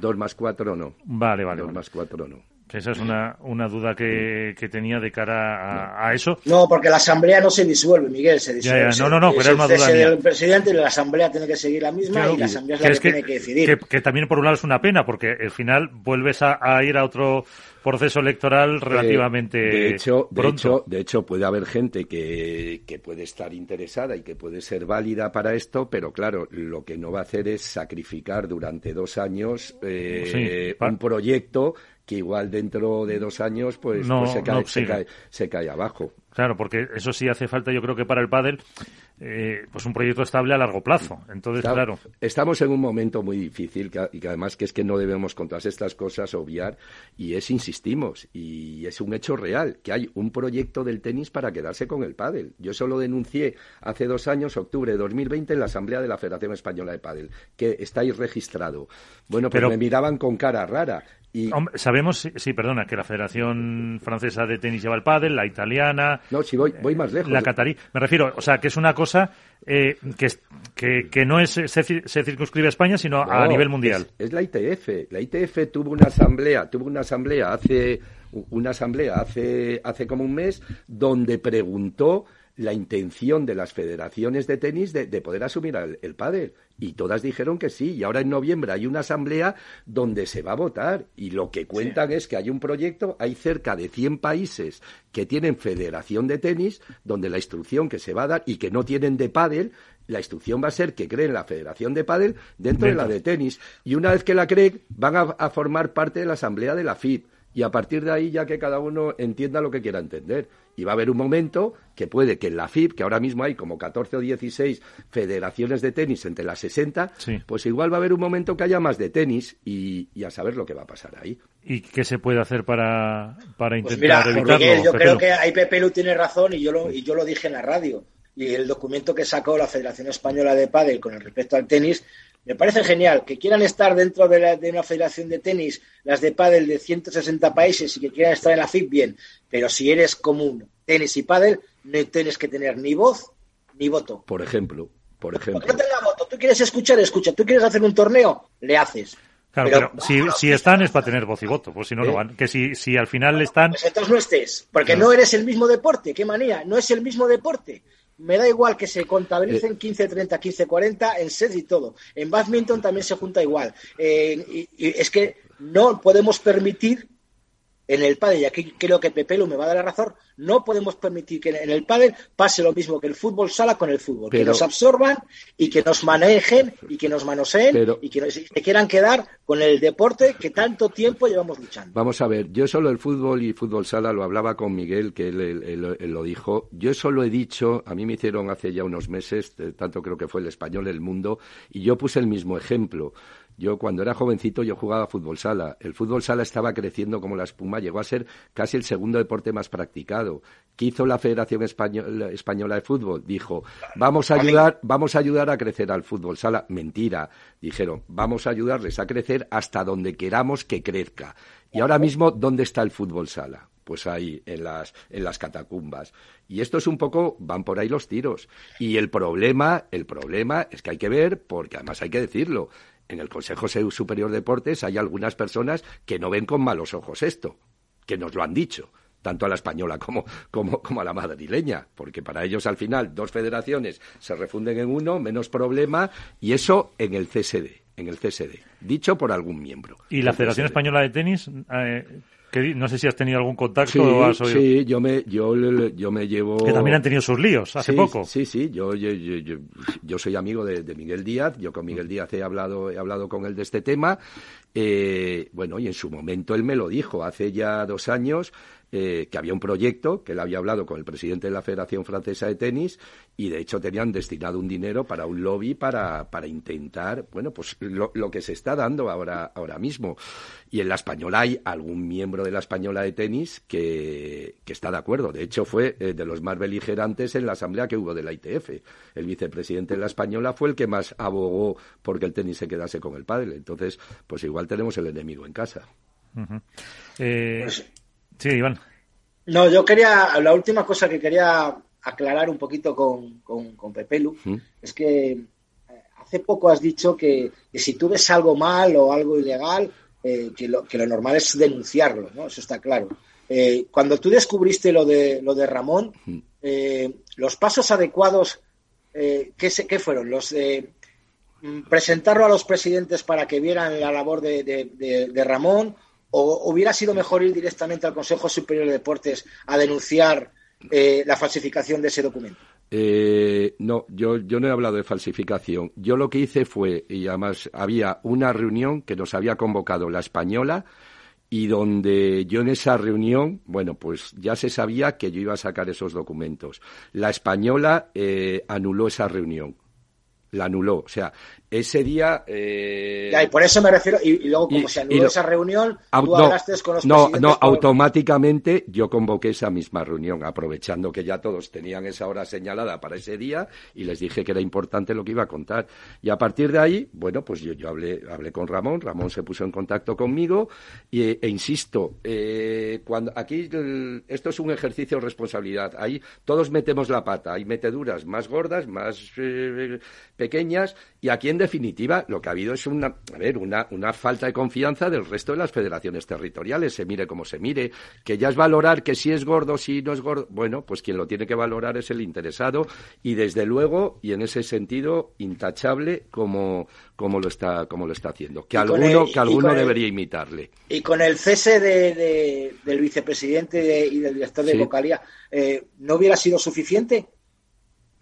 dos, más cuatro no. Vale, vale. Dos más cuatro no. Esa es una, una duda que, que tenía de cara a, eso. No, porque la asamblea no se disuelve, Miguel, se disuelve. No, no, no, pero es una duda El presidente y la asamblea tiene que seguir la misma y la asamblea es la que, tiene que decidir. Que, también por un lado es una pena, porque al final vuelves a, ir a otro proceso electoral eh, relativamente de hecho, pronto. De hecho, de hecho, puede haber gente que, que puede estar interesada y que puede ser válida para esto, pero claro, lo que no va a hacer es sacrificar durante dos años eh, un proyecto que igual dentro de dos años pues, pues se, cae, se, cae, se cae abajo. Claro, porque eso sí hace falta, yo creo que para el pádel, eh, pues un proyecto estable a largo plazo. Entonces, claro, Estamos en un momento muy difícil y que además que es que no debemos con todas estas cosas obviar y es, insistimos, y es un hecho real, que hay un proyecto del tenis para quedarse con el pádel. Yo eso lo denuncié hace dos años, octubre de 2020, en la Asamblea de la Federación Española de Pádel, que estáis registrado. Bueno, pero, me miraban con cara rara. Y... sabemos, sí, perdona, que la Federación Francesa de Tenis lleva el pádel, la italiana... No, si voy, voy más lejos. La catarí. Me refiero, o sea, que es una cosa eh, que, que, no es se, circunscribe a España, sino a nivel mundial. Es, la ITF. La ITF tuvo una asamblea, tuvo una asamblea hace una asamblea hace hace como un mes donde preguntó la intención de las federaciones de tenis de, poder asumir el, el pádel. Y todas dijeron que sí. Y ahora en noviembre hay una asamblea donde se va a votar. Y lo que cuentan es que hay un proyecto, hay cerca de 100 países que tienen federación de tenis, donde la instrucción que se va a dar y que no tienen de pádel, la instrucción va a ser que creen la Federación de Pádel dentro, de la de tenis. Y una vez que la creen, van a, a formar parte de la asamblea de la FIP y a partir de ahí ya que cada uno entienda lo que quiera entender. Y va a haber un momento que puede que en la FIP, que ahora mismo hay como 14 o 16 federaciones de tenis entre las 60, pues igual va a haber un momento que haya más de tenis y, a saber lo que va a pasar ahí. ¿Y qué se puede hacer para, para pues intentar pues mira, evitarlo? yo creo que ahí Pepe Lu tiene razón y yo, lo, y yo lo dije en la radio. Y el documento que sacó la Federación Española de Padel con el respecto al tenis me parece genial que quieran estar dentro de, una federación de tenis, las de pádel de 160 países y que quieran estar en la FIP, bien. Pero si eres común tenis y pádel, no tienes que tener ni voz ni voto. Por ejemplo, por ejemplo. No tenga voto. Tú quieres escuchar, escucha. Tú quieres hacer un torneo, le haces. Claro, pero, si, si, están es para tener voz y voto, pues si no lo ¿Eh? van. Que si, si al final están. Pues entonces no estés, porque no eres el mismo deporte. Qué manía, no es el mismo deporte me da igual que se contabilicen 15-30, eh. 15-40 en sets y todo. En badminton también se junta igual. Eh, y, es que no podemos permitir en el pádel, y aquí creo que Pepelo me va a dar la razón, no podemos permitir que en el pádel pase lo mismo que el fútbol sala con el fútbol, que nos absorban y que nos manejen y que nos manoseen y que se quieran quedar con el deporte que tanto tiempo llevamos luchando. Vamos a ver, yo solo el fútbol y fútbol sala lo hablaba con Miguel, que él, lo dijo. Yo solo he dicho, a mí me hicieron hace ya unos meses, eh, tanto creo que fue el español El Mundo, y yo puse el mismo ejemplo. Yo cuando era jovencito yo jugaba fútbol sala. El fútbol sala estaba creciendo como la espuma, llegó a ser casi el segundo deporte más practicado. ¿Qué hizo la Federación Española, de Fútbol? Dijo, vamos a ayudar, vamos a ayudar a crecer al fútbol sala. Mentira. Dijeron, vamos a ayudarles a crecer hasta donde queramos que crezca. Y ahora mismo, ¿dónde está el fútbol sala? pues ahí en las, en las catacumbas. Y esto es un poco, van por ahí los tiros. Y el problema, el problema es que hay que ver, porque además hay que decirlo, en el Consejo Superior de Deportes hay algunas personas que no ven con malos ojos esto, que nos lo han dicho tanto a la española como, como, como, a la madrileña, porque para ellos al final dos federaciones se refunden en uno, menos problema, y eso en el CSD, en el CSD, dicho por algún miembro. ¿Y la Federación Española de Tenis? Eh, no sé si has tenido algún contacto sí, o has oído. Sí, yo me, yo, yo me llevo. Que también han tenido sus líos hace poco. Sí, sí, yo, yo, yo, yo soy amigo de, de, Miguel Díaz. Yo con Miguel Díaz he hablado, he hablado con él de este tema. Eh, bueno, y en su momento él me lo dijo hace ya dos años. Eh, que había un proyecto, que él había hablado con el presidente de la Federación Francesa de Tenis y de hecho tenían destinado un dinero para un lobby para, para intentar, bueno, pues lo, lo, que se está dando ahora, ahora mismo. Y en la española hay algún miembro de la española de tenis que, que está de acuerdo. De hecho, fue eh, de los más beligerantes en la asamblea que hubo de la ITF. El vicepresidente de la española fue el que más abogó porque el tenis se quedase con el padre. Entonces, pues igual tenemos el enemigo en casa. Uh -huh. eh, pues, Sí, Iván. No, yo quería, la última cosa que quería aclarar un poquito con, con, con Pepelu ¿Mm? es que eh, hace poco has dicho que, que, si tú ves algo mal o algo ilegal, eh, que, lo, que lo normal es denunciarlo, ¿no? Eso está claro. Eh, cuando tú descubriste lo de, lo de Ramón, eh, los pasos adecuados, ¿qué, ¿qué, fueron? Los de mm, presentarlo a los presidentes para que vieran la labor de, de, de, de Ramón ¿O hubiera sido mejor ir directamente al Consejo Superior de Deportes a denunciar eh, la falsificación de ese documento? Eh, no, yo, yo no he hablado de falsificación. Yo lo que hice fue, y además había una reunión que nos había convocado la española y donde yo en esa reunión, bueno, pues ya se sabía que yo iba a sacar esos documentos. La española eh, anuló esa reunión la anuló. O sea, ese día. Eh... Ya, y por eso me refiero. Y, y luego, como y, se anuló esa reunión, tú no, hablaste con los No, no, por- automáticamente yo convoqué esa misma reunión, aprovechando que ya todos tenían esa hora señalada para ese día, y les dije que era importante lo que iba a contar. Y a partir de ahí, bueno, pues yo, yo hablé, hablé con Ramón, Ramón se puso en contacto conmigo, y, e insisto, eh, cuando aquí el- esto es un ejercicio de responsabilidad. Ahí todos metemos la pata, hay meteduras más gordas, más eh, pequeñas, y aquí en definitiva lo que ha habido es una, a ver, una, una falta de confianza del resto de las federaciones territoriales, se mire como se mire, que ya es valorar que si es gordo, si no es gordo, bueno, pues quien lo tiene que valorar es el interesado, y desde luego, y en ese sentido, intachable como, como lo está, como lo está haciendo. Que alguno, el- que alguno el- debería imitarle. Y con el cese de, de- del vicepresidente de- y del director de Sí. vocalía, eh, ¿no hubiera sido suficiente?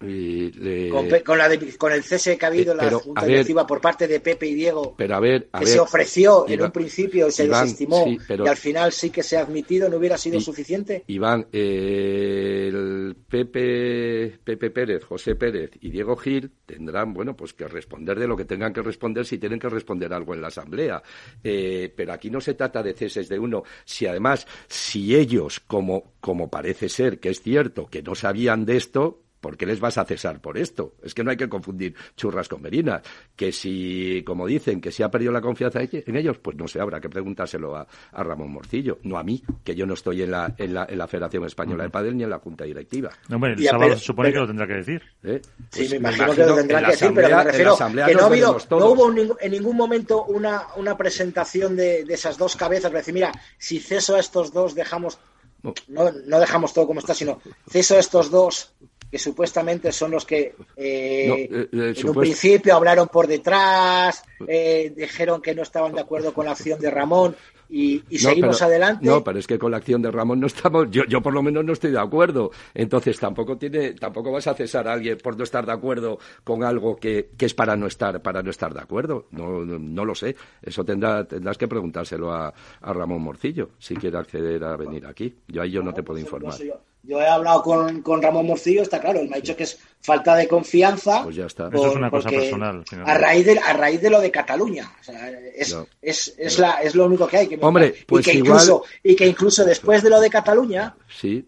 Y le- Con, la de- con el cese que ha habido en la Eh, pero, Junta ver- Directiva por parte de Pepe y Diego, pero a ver, a que ver, se ofreció en un principio y se Iván, desestimó, sí, pero- y al final sí que se ha admitido, ¿no hubiera sido Y- suficiente? Iván, eh, el Pepe, Pepe Pérez, José Pérez y Diego Gil tendrán, bueno, pues que responder de lo que tengan que responder si tienen que responder algo en la Asamblea. Eh, pero aquí no se trata de ceses de uno. Si además, si ellos, como, como parece ser que es cierto, que no sabían de esto, ¿Por qué les vas a cesar por esto? Es que no hay que confundir churras con merinas. Que si, como dicen, que si ha perdido la confianza en ellos, pues no sé, habrá que preguntárselo a, a Ramón Morcillo, no a mí, que yo no estoy en la, en la, en la Federación Española de Padel ni en la Junta Directiva. No, hombre, el sábado se supone que lo tendrá que decir. ¿eh? Sí, Pues me imagino, que lo tendrán en que decir, pero me refiero asamblea que no, ha habido, no hubo en ningún momento una, una presentación de, de esas dos cabezas para decir, mira, si ceso a estos dos, dejamos, No. no, no dejamos todo como está, sino ceso a estos dos que supuestamente son los que eh, No, eh, eh, en un principio hablaron por detrás, eh, dijeron que no estaban de acuerdo con la acción de Ramón y, y No, seguimos pero- adelante. No, pero es que con la acción de Ramón no estamos, yo, yo por lo menos no estoy de acuerdo. Entonces tampoco tiene, tampoco vas a cesar a alguien por no estar de acuerdo con algo que, que es para no estar, para no estar de acuerdo. No, no, no lo sé. Eso tendrá, tendrás que preguntárselo a, a Ramón Morcillo, si quiere acceder a venir aquí. Yo ahí yo no te puedo Pues, informar. Yo, he hablado con, con Ramón Morcillo, está claro, él me ha dicho que es falta de confianza. Pues ya está. Eso es una cosa personal. A raíz, de, a raíz de lo de Cataluña. O sea, es, No. es, es, la, es lo único que hay. Que Hombre, pues y, que igual- incluso, y que incluso después de lo de Cataluña, Sí,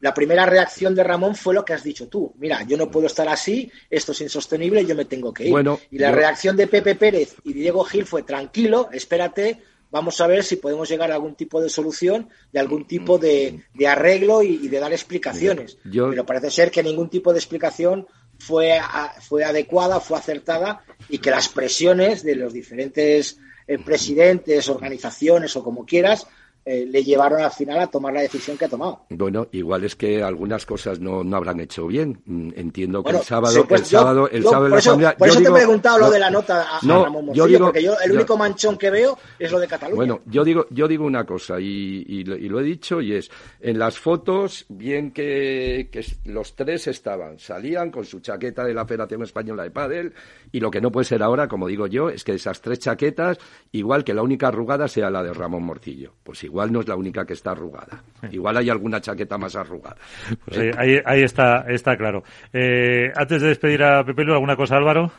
la primera reacción de Ramón fue lo que has dicho tú. Mira, yo no puedo estar así, esto es insostenible, yo me tengo que ir. Bueno, y la yo- reacción de Pepe Pérez y Diego Gil fue tranquilo, espérate, vamos a ver si podemos llegar a algún tipo de solución, de algún tipo de, arreglo y, de dar explicaciones. Pero parece ser que ningún tipo de explicación fue, fue adecuada, fue acertada y que las presiones de los diferentes eh, presidentes, organizaciones o como quieras, eh, le llevaron al final a tomar la decisión que ha tomado. Bueno, igual es que algunas cosas no, no habrán hecho bien. Mm, entiendo que el sábado, el sábado, el sábado por eso, Por eso te he preguntado lo de la nota a, Ramón Morcillo, porque yo el único manchón que veo es lo de Cataluña. Bueno, yo digo, yo digo una cosa y, y, lo, he dicho y es, en las fotos, bien que, que, los tres estaban, salían con su chaqueta de la Federación Española de Padel y lo que no puede ser ahora, como digo yo, es que esas tres chaquetas, igual que la única arrugada sea la de Ramón Morcillo. Pues igual no es la única que está arrugada. Igual hay alguna chaqueta más arrugada. Pues ahí, ahí, está, está claro. Eh, antes de despedir a Pepe Lu, ¿alguna cosa, Álvaro?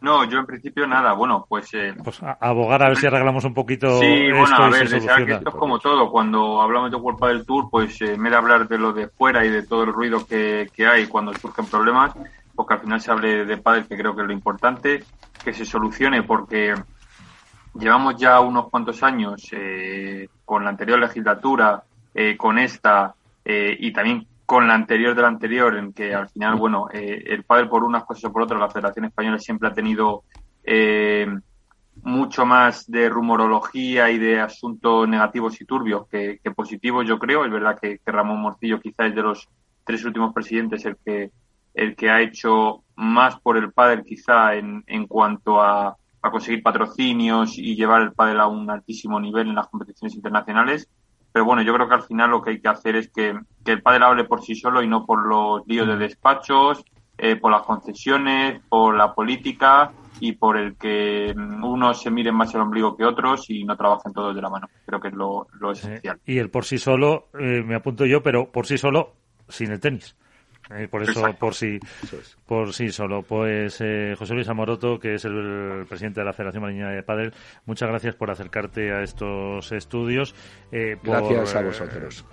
No, yo en principio nada. Bueno, pues. Eh, pues abogar a ver si arreglamos un poquito. Sí, bueno, a ver, que esto es como todo. Cuando hablamos de World del Tour, pues eh, en vez de hablar de lo de fuera y de todo el ruido que, que hay cuando surgen problemas, pues que al final se hable de padres, que creo que es lo importante, que se solucione, porque llevamos ya unos cuantos años eh, con la anterior legislatura, eh, con esta eh, y también con la anterior de la anterior, en que al final, bueno, el padre por unas cosas o por otras, la Federación Española siempre ha tenido mucho más de rumorología y de asuntos negativos y turbios que, positivos, yo creo. Es verdad que, que Ramón Morcillo quizás es de los tres últimos presidentes el que el que ha hecho más por el padre quizá en, en cuanto a, a conseguir patrocinios y llevar el pádel a un altísimo nivel en las competiciones internacionales. Pero bueno, yo creo que al final lo que hay que hacer es que, el pádel hable por sí solo y no por los líos de despachos, eh, por las concesiones, por la política y por el que unos se miren más el ombligo que otros y no trabajen todos de la mano. Creo que es lo, lo esencial. y el por sí solo, eh, me apunto yo, pero por sí solo sin el tenis. Eh, por eso, por sí, por sí solo. Pues eh, José Luis Amoroto, que es el, presidente de la Federación Marina de Padel, muchas gracias por acercarte a estos estudios. Eh, gracias a vosotros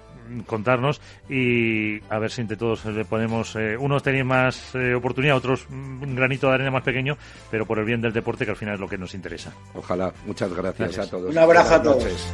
contarnos y a ver si entre todos le ponemos unos tenéis más oportunidad, otros un granito de arena más pequeño, pero por el bien del deporte que al final es lo que nos interesa. Ojalá. Muchas gracias, a todos. Un abrazo a todos.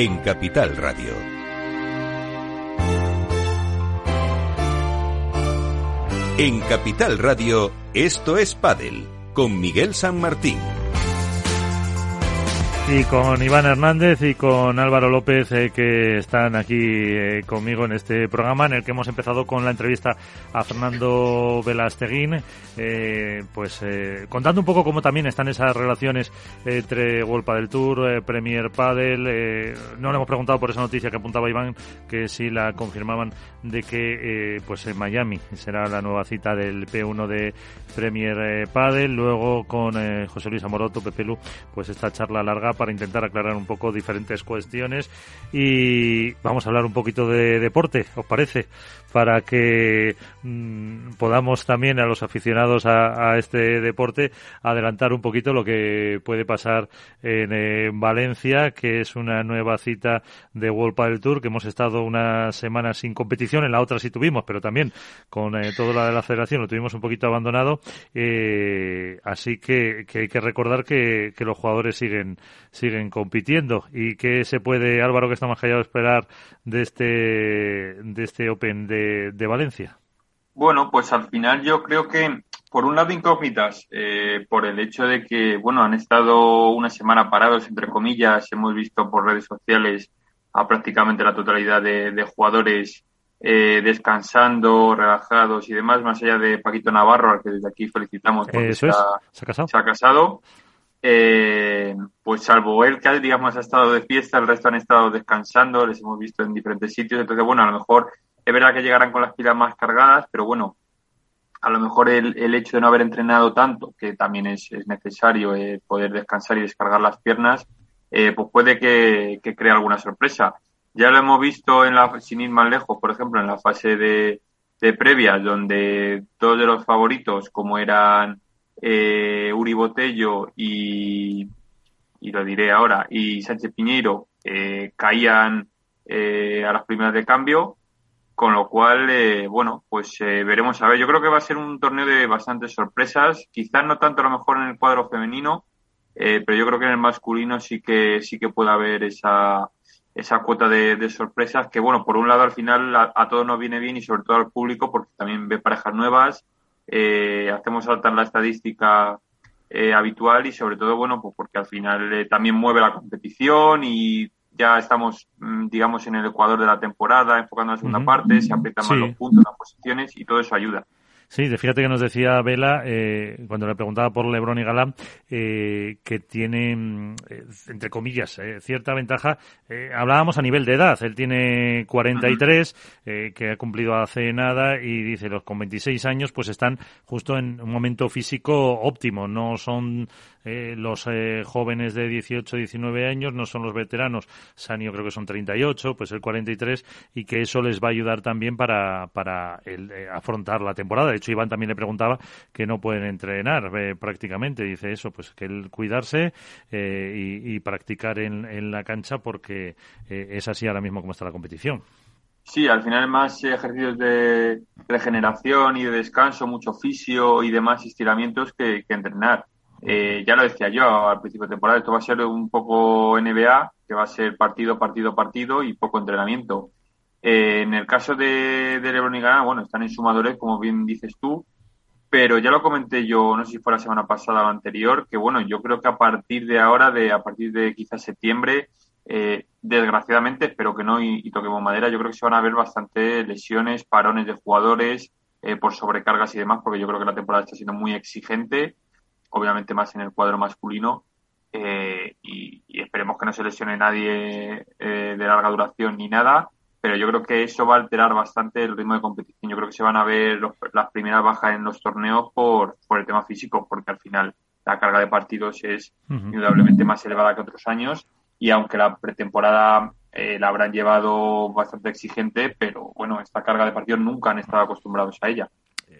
en Capital Radio. En Capital Radio, esto es Padel, con Miguel San Martín. Y con Iván Hernández y con Álvaro López, eh, que están aquí eh, conmigo en este programa, en el que hemos empezado con la entrevista a Fernando Velasteguín, eh, pues contando un poco cómo también están esas relaciones entre Wolpa del Tour, Premier Padel. no le hemos preguntado por esa noticia que apuntaba Iván, que sí la confirmaban de que pues en Miami será la nueva cita del P1 de Premier Padel. Luego con José Luis Amoroto, Pepelu, pues esta charla larga para intentar aclarar un poco diferentes cuestiones y vamos a hablar un poquito de deporte, ¿os parece? Para que mm, podamos también a los aficionados a, este deporte adelantar un poquito lo que puede pasar en, Valencia, que es una nueva cita de World Padel Tour, que hemos estado una semana sin competición, en la otra sí tuvimos, pero también con eh, todo lo de la federación lo tuvimos un poquito abandonado. Eh, así que, hay que recordar que, los jugadores siguen, siguen compitiendo. ¿Y qué se puede, Álvaro, que está más callado, esperar de este, de este Open de, de Valencia? Bueno, pues al final yo creo que, por un lado, incógnitas, eh, por el hecho de que, bueno, han estado una semana parados, entre comillas, hemos visto por redes sociales a prácticamente la totalidad de, jugadores eh, descansando, relajados y demás, más allá de Paquito Navarro, al que desde aquí felicitamos porque se, ha, casado. Eh, pues salvo él que digamos ha estado de fiesta, el resto han estado descansando, les hemos visto en diferentes sitios, entonces bueno, a lo mejor es verdad que llegarán con las pilas más cargadas, pero bueno, a lo mejor el, el hecho de no haber entrenado tanto, que también es, es necesario eh, poder descansar y descargar las piernas, eh, pues puede que, que, cree alguna sorpresa. Ya lo hemos visto en la, sin ir más lejos, por ejemplo, en la fase de, de donde dos de los favoritos, como eran eh, Uri Botello y, y lo diré ahora, y Sánchez Piñeiro, eh, caían eh, a las primeras de cambio, con lo cual, eh, bueno, pues eh, veremos a ver. Yo creo que va a ser un torneo de bastantes sorpresas. Quizás no tanto a lo mejor en el cuadro femenino, eh, pero yo creo que en el masculino sí que sí que puede haber esa esa cuota de, sorpresas que, bueno, por un lado al final a, todos nos viene bien y sobre todo al público porque también ve parejas nuevas, hacemos saltar la estadística habitual y sobre todo, bueno, pues porque al final también mueve la competición y ya estamos, mm, digamos, en el ecuador de la temporada, enfocando en la segunda parte, se aprietan más los puntos, las posiciones y todo eso ayuda. Sí, fíjate que nos decía Vela, eh, cuando le preguntaba por Lebron y Galán, eh, que tienen, eh, entre comillas, eh, cierta ventaja. hablábamos a nivel de edad. Él tiene 43, que ha cumplido hace nada, y dice, los con 26 años, pues están justo en un momento físico óptimo. No son eh, los eh, jóvenes de 18, 19 años, no son los veteranos. Sanio creo que son 38, pues el 43, y que eso les va a ayudar también para, para el, eh, afrontar la temporada. De hecho, Iván también le preguntaba que no pueden entrenar prácticamente. Dice eso, pues que el cuidarse y, y, practicar en, en, la cancha porque es así ahora mismo como está la competición. Sí, al final más ejercicios de regeneración y de descanso, mucho fisio y demás estiramientos que entrenar. Eh, ya lo decía yo al principio de temporada, esto va a ser un poco NBA, que va a ser partido, partido, partido y poco entrenamiento. Eh, en el caso de, de Lebron y Gana, bueno, están en sumadores, como bien dices tú, pero ya lo comenté yo, no sé si fue la semana pasada o anterior, que bueno, yo creo que a partir de ahora, de a partir de quizás septiembre, eh, desgraciadamente, espero que no y, toquemos madera, yo creo que se van a ver bastante lesiones, parones de jugadores por sobrecargas y demás, porque yo creo que la temporada está siendo muy exigente obviamente más en el cuadro masculino. Eh, y, esperemos que no se lesione nadie eh, de larga duración ni nada, pero yo creo que eso va a alterar bastante el ritmo de competición. Yo creo que se van a ver las primeras bajas en los torneos por, por el tema físico, porque al final la carga de partidos es indudablemente más elevada que otros años y aunque la pretemporada eh, la habrán llevado bastante exigente, pero bueno, esta carga de partidos nunca han estado acostumbrados a ella.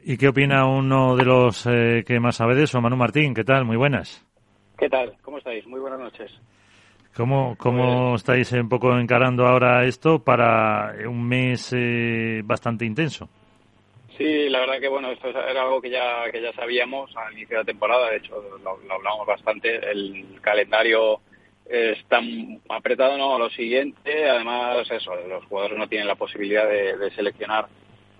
¿Y qué opina uno de los eh, que más sabe de eso, Manu Martín? ¿Qué tal? Muy buenas. ¿Qué tal? ¿Cómo estáis? Muy buenas noches. ¿Cómo, cómo estáis un poco encarando ahora esto para un mes eh, bastante intenso? Sí, la verdad que bueno, esto era algo que ya, que ya sabíamos al inicio de la temporada, de hecho lo, hablamos bastante, el calendario está apretado, ¿no? Lo siguiente, además eso, los jugadores no tienen la posibilidad de seleccionar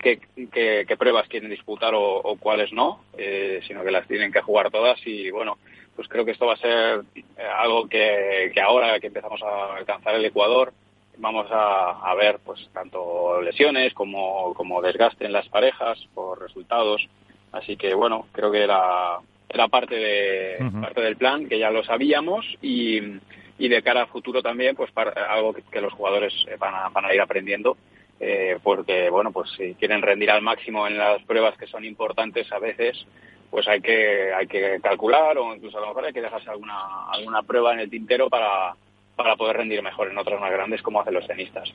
qué, pruebas quieren disputar o, cuáles no, eh, sino que las tienen que jugar todas y bueno, pues creo que esto va a ser eh, algo que, ahora que empezamos a alcanzar el Ecuador vamos a, ver pues tanto lesiones como, como desgaste en las parejas por resultados. Así que bueno, creo que era, era parte, de, parte del plan, que ya lo sabíamos y, y de cara a futuro también, pues para, algo que, los jugadores van a, van a ir aprendiendo eh, porque bueno pues si quieren rendir al máximo en las pruebas que son importantes a veces pues hay que hay que calcular o incluso a lo mejor hay que dejarse alguna alguna prueba en el tintero para para poder rendir mejor en otras más grandes como hacen los tenistas.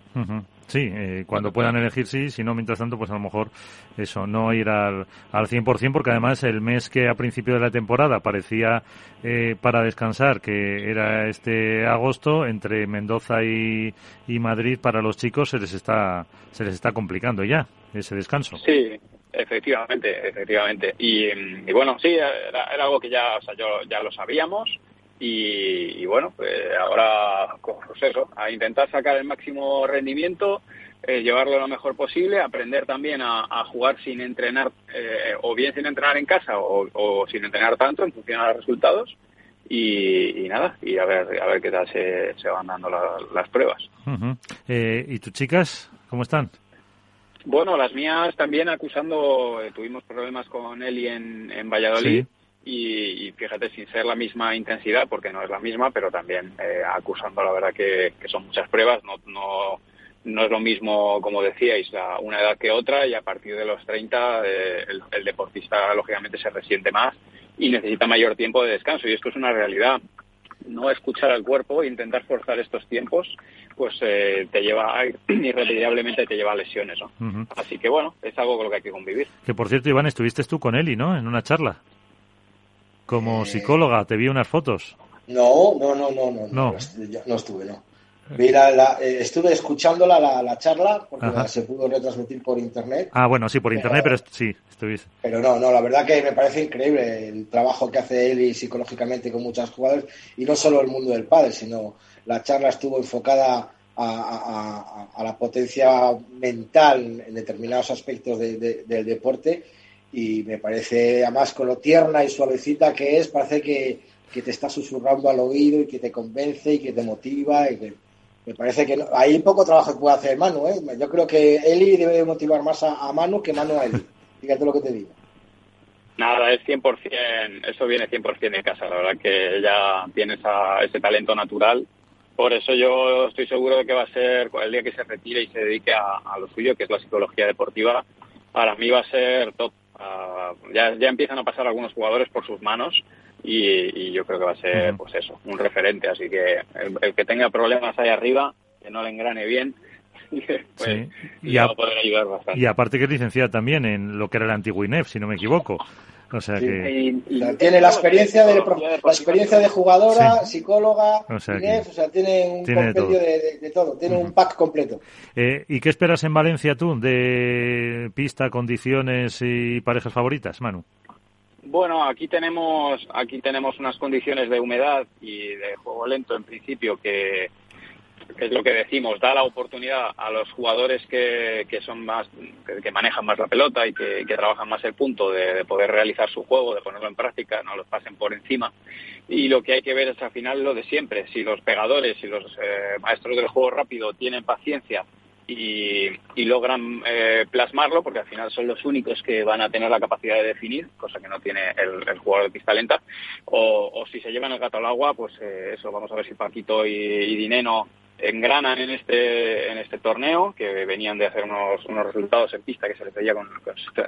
Sí, eh, cuando puedan elegir sí, si no, mientras tanto, pues a lo mejor eso, no ir al, al 100% porque además el mes que a principio de la temporada parecía eh, para descansar, que era este agosto, entre Mendoza y, y Madrid para los chicos se les está se les está complicando ya ese descanso. Sí, efectivamente, efectivamente. Y, y bueno, sí, era, era, algo que ya, o sea, yo, ya lo sabíamos y, bueno, pues ahora, pues eso, a intentar sacar el máximo rendimiento, eh, llevarlo lo mejor posible, aprender también a, jugar sin entrenar, eh, o bien sin entrenar en casa o, sin entrenar tanto en función de los resultados. Y, nada, y a ver, a ver qué tal se, se van dando las pruebas. eh, ¿Y tus chicas cómo están? Bueno, las mías también acusando, eh, tuvimos problemas con Eli en, en Valladolid. Y, fíjate, sin ser la misma intensidad, porque no es la misma, pero también eh, acusando la verdad que, son muchas pruebas, no, no, no es lo mismo, como decíais, una edad que otra y a partir de los 30 eh, el, deportista lógicamente se resiente más y necesita mayor tiempo de descanso y esto es una realidad. No escuchar al cuerpo e intentar forzar estos tiempos, pues eh, te lleva, <clears throat> irremediablemente te lleva a lesiones, ¿no? Así que bueno, es algo con lo que hay que convivir. Que por cierto, Iván, estuviste tú con Eli, ¿no? En una charla como eh, psicóloga, te vi unas fotos. No, no, no, no, no, no, no estuve, no. la, eh, estuve escuchándola la, la charla porque se pudo retransmitir por internet. Ah, bueno, sí, por internet, pero sí, estuviste. Pero no, no, la verdad que me parece increíble el trabajo que hace él y psicológicamente con muchos jugadores y no solo el mundo del padre, sino la charla estuvo enfocada a, a, la potencia mental en determinados aspectos del deporte y me parece, además con lo tierna y suavecita que es, parece que, te está susurrando al oído y que te convence y que te motiva y que me parece que hay poco trabajo que puede hacer Manu, ¿eh? Yo creo que Eli debe motivar más a, Manu que Manu a Eli. <laughs> Fíjate lo que te digo. Nada, es 100%, eso viene 100% de casa, la verdad que ella tiene ese talento natural. Por eso yo estoy seguro de que va a ser el día que se retire y se dedique a, a lo suyo, que es la psicología deportiva, para mí va a ser top Ah, ya, ya empiezan a pasar algunos jugadores por sus manos y, yo creo que va a ser, pues eso, un referente. Así que el, que tenga problemas ahí arriba, que no le engrane bien, <laughs> pues, y, a, poder ayudar bastante. y aparte que es licenciada también en lo que era el antiguo INEF, si no me equivoco. <laughs> O sea que... tiene la experiencia de, la experiencia de jugadora, psicóloga, o sea, tiene un compendio de, todo, tiene un pack completo. Eh, ¿Y qué esperas en Valencia tú de pista, condiciones y parejas favoritas, Manu? Bueno, aquí tenemos aquí tenemos unas condiciones de humedad y de juego lento en principio que, es lo que decimos, da la oportunidad a los jugadores que, que son más, que, manejan más la pelota y que, trabajan más el punto de, poder realizar su juego, de ponerlo en práctica, no los pasen por encima. Y lo que hay que ver es al final lo de siempre, si los pegadores y los eh, maestros del juego rápido tienen paciencia y, logran eh, plasmarlo, porque al final son los únicos que van a tener la capacidad de definir, cosa que no tiene el, jugador de pista lenta, o, si se llevan el gato al agua, pues eh, eso, vamos a ver si Paquito y Dineno engranan en este en este torneo que venían de hacer unos, unos resultados en pista que se les veía con,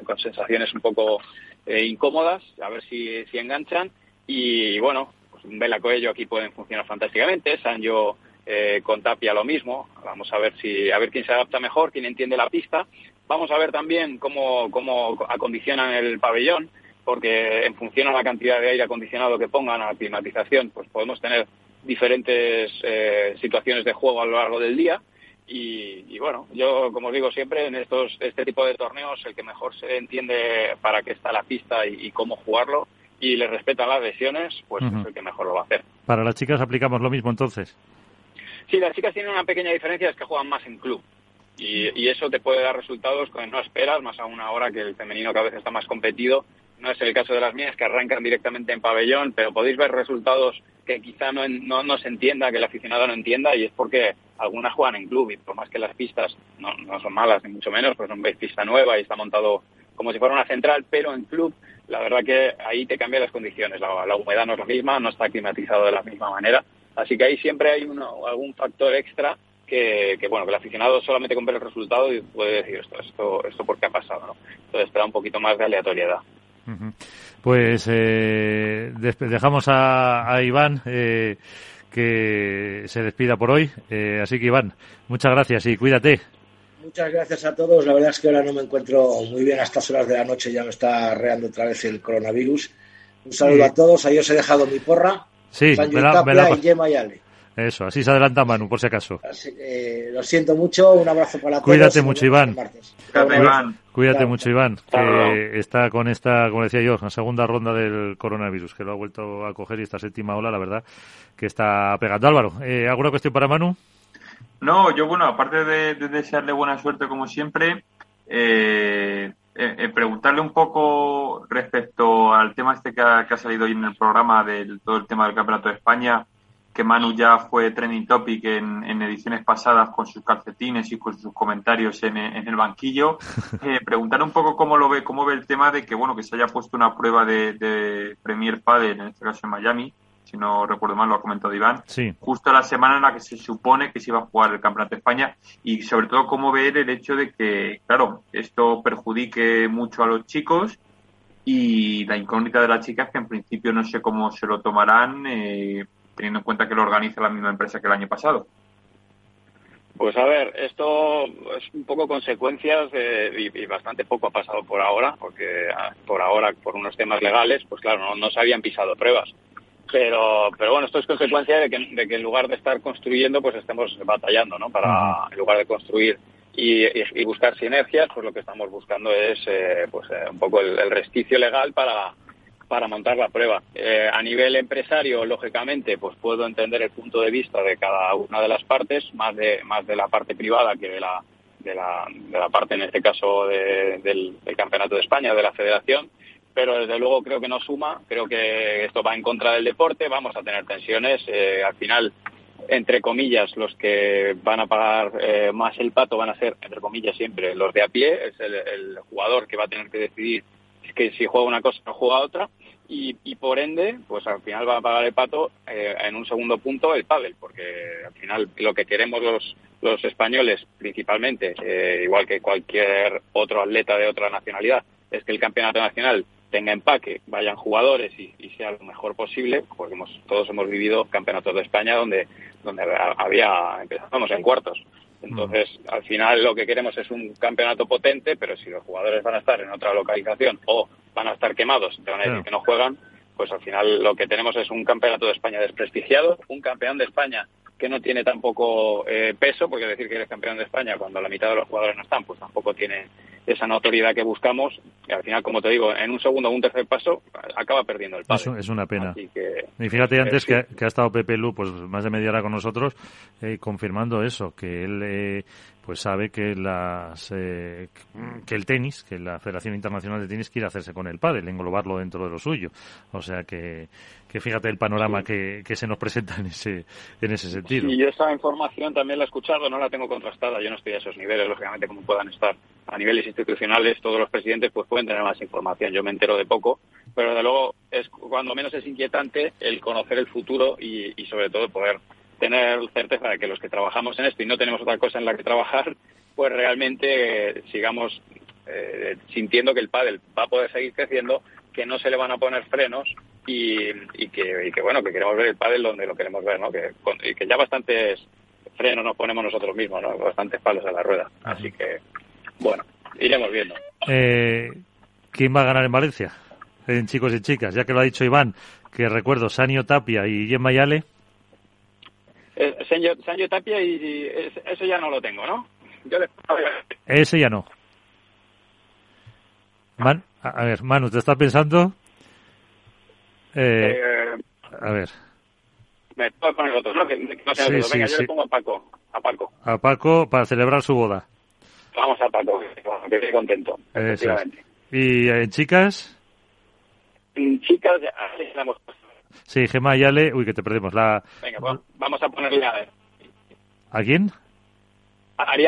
con, sensaciones un poco eh, incómodas a ver si, si enganchan. Y bueno pues Vela Coello aquí pueden funcionar fantásticamente Sanjo eh, con Tapia lo mismo. Vamos a ver si a ver quién se adapta mejor quién entiende la pista. Vamos a ver también cómo cómo acondicionan el pabellón porque en función a la cantidad de aire acondicionado que pongan a la climatización pues podemos tener diferentes eh, situaciones de juego a lo largo del día. Y, bueno, yo como os digo siempre, en estos este tipo de torneos el que mejor se entiende para qué está la pista y, cómo jugarlo y le respeta las lesiones, pues es el que mejor lo va a hacer. Para las chicas aplicamos lo mismo entonces. Sí, las chicas tienen una pequeña diferencia, es que juegan más en club. Y, y eso te puede dar resultados que no esperas, más a una hora que el femenino cada vez está más competido. No es el caso de las mías, que arrancan directamente en pabellón, pero podéis ver resultados que quizá no, no, se entienda, que el aficionado no entienda, y es porque algunas juegan en club, y por más que las pistas no, no son malas, ni mucho menos, pues son pista nueva y está montado como si fuera una central, pero en club, la verdad que ahí te cambian las condiciones. La, humedad no es la misma, no está climatizado de la misma manera. Así que ahí siempre hay algún factor extra que, bueno, que el aficionado solamente compre el resultado y puede decir esto, esto, esto por qué ha pasado, ¿no? Entonces, espera un poquito más de aleatoriedad. Pues eh, dejamos a, a Iván eh, que se despida por hoy. Eh, así que Iván, muchas gracias y cuídate. Muchas gracias a todos. La verdad es que ahora no me encuentro muy bien a estas horas de la noche. Ya me está reando otra vez el coronavirus. Un saludo a todos. Ahí os he dejado mi porra. Sí, me la, me la... y Ale. Eso, así se adelanta Manu, por si acaso. lo siento mucho, un abrazo para todos. Cuídate mucho, Iván. Cuídate, mucho, Iván, que está con esta, como decía yo, la segunda ronda del coronavirus, que lo ha vuelto a coger y esta séptima ola, la verdad, que está pegando. Álvaro, eh, ¿alguna cuestión para Manu? No, yo, bueno, aparte de, desearle buena suerte, como siempre, eh, eh, eh, preguntarle un poco respecto al tema este que ha, que ha salido hoy en el programa, del todo el tema del Campeonato de España que Manu ya fue trending topic en, ediciones pasadas con sus calcetines y con sus comentarios en, el banquillo. <laughs> Eh, preguntar un poco cómo lo ve, cómo ve el tema de que bueno que se haya puesto una prueba de, Premier Padel, en este caso en Miami, si no recuerdo mal, lo ha comentado Iván, sí. justo la semana en la que se supone que se iba a jugar el Campeonato de España y sobre todo cómo ver el hecho de que, claro, esto perjudique mucho a los chicos y la incógnita de las chicas que en principio no sé cómo se lo tomarán. Eh, teniendo en cuenta que lo organiza la misma empresa que el año pasado. Pues a ver, esto es un poco consecuencias y, bastante poco ha pasado por ahora, porque ah, por ahora, por unos temas legales, pues claro, no, se habían pisado pruebas. Pero, pero bueno, esto es consecuencia de que, de que en lugar de estar construyendo, pues estemos batallando, ¿no? Para, en lugar de construir y, buscar sinergias, pues lo que estamos buscando es eh, pues eh, un poco el, el resquicio legal para, para montar la prueba. Eh, a nivel empresario, lógicamente, pues puedo entender el punto de vista de cada una de las partes, más de, más de la parte privada que de la, de la, de la parte, en este caso, del, Campeonato de España, de la Federación, pero desde luego creo que no suma, creo que esto va en contra del deporte, vamos a tener tensiones, eh, al final entre comillas, los que van a pagar eh, más el pato van a ser, entre comillas, siempre los de a pie, es el, jugador que va a tener que decidir que si juega una cosa no juega otra y, por ende pues al final va a pagar el pato eh, en un segundo punto el pádel porque al final lo que queremos los los españoles principalmente eh, igual que cualquier otro atleta de otra nacionalidad es que el campeonato nacional tenga empaque, vayan jugadores y, sea lo mejor posible, porque hemos, todos hemos vivido campeonatos de España donde, donde había, empezamos en cuartos. Entonces, al final lo que queremos es un campeonato potente, pero si los jugadores van a estar en otra localización o van a estar quemados, te van a decir que no juegan, pues al final lo que tenemos es un campeonato de España desprestigiado, un campeón de España que no tiene tampoco eh, peso, porque decir que eres campeón de España cuando la mitad de los jugadores no están, pues tampoco tiene esa notoriedad que buscamos. Y al final, como te digo, en un segundo o un tercer paso acaba perdiendo el paso. Es, una pena. y fíjate antes que, ha estado Pepe Lu pues más de media hora con nosotros eh, confirmando eso, que él eh, pues sabe que las eh, que el tenis, que la Federación Internacional de Tenis quiere hacerse con el pádel, englobarlo dentro de lo suyo. O sea que, que fíjate el panorama que, que, se nos presenta en ese en ese sentido. Y esa información también la he escuchado, no la tengo contrastada, yo no estoy a esos niveles, lógicamente como puedan estar a niveles institucionales, todos los presidentes pues pueden tener más información, yo me entero de poco, pero de luego es cuando menos es inquietante el conocer el futuro y, y sobre todo poder tener certeza de que los que trabajamos en esto y no tenemos otra cosa en la que trabajar, pues realmente eh, sigamos eh, sintiendo que el pádel va a poder seguir creciendo, que no se le van a poner frenos y, que, bueno, que queremos ver el pádel donde lo queremos ver, ¿no? Que, y que ya bastantes frenos nos ponemos nosotros mismos, ¿no? Bastantes palos a la rueda. Así que, bueno, iremos viendo. Eh, ¿Quién va a ganar en Valencia? En chicos y chicas, ya que lo ha dicho Iván, que recuerdo Sanio Tapia y Gemma Yale. Eh, Sancho, Tapia y, eso ya no lo tengo, ¿no? Ese ya no. Man, a, ver, Manu, ¿te estás pensando? Eh, eh, a ver. Me que poner otro, ¿no? Que, no sea sí, sí, Venga, yo le pongo a Paco, a Paco. A Paco para celebrar su boda. Vamos a Paco, que estoy contento. ¿Y en chicas? En chicas, ya, la hemos Sí, Gemma y Ale. Uy, que te perdemos. La... Venga, pues, vamos a ponerle a ver. ¿A quién? A Ari.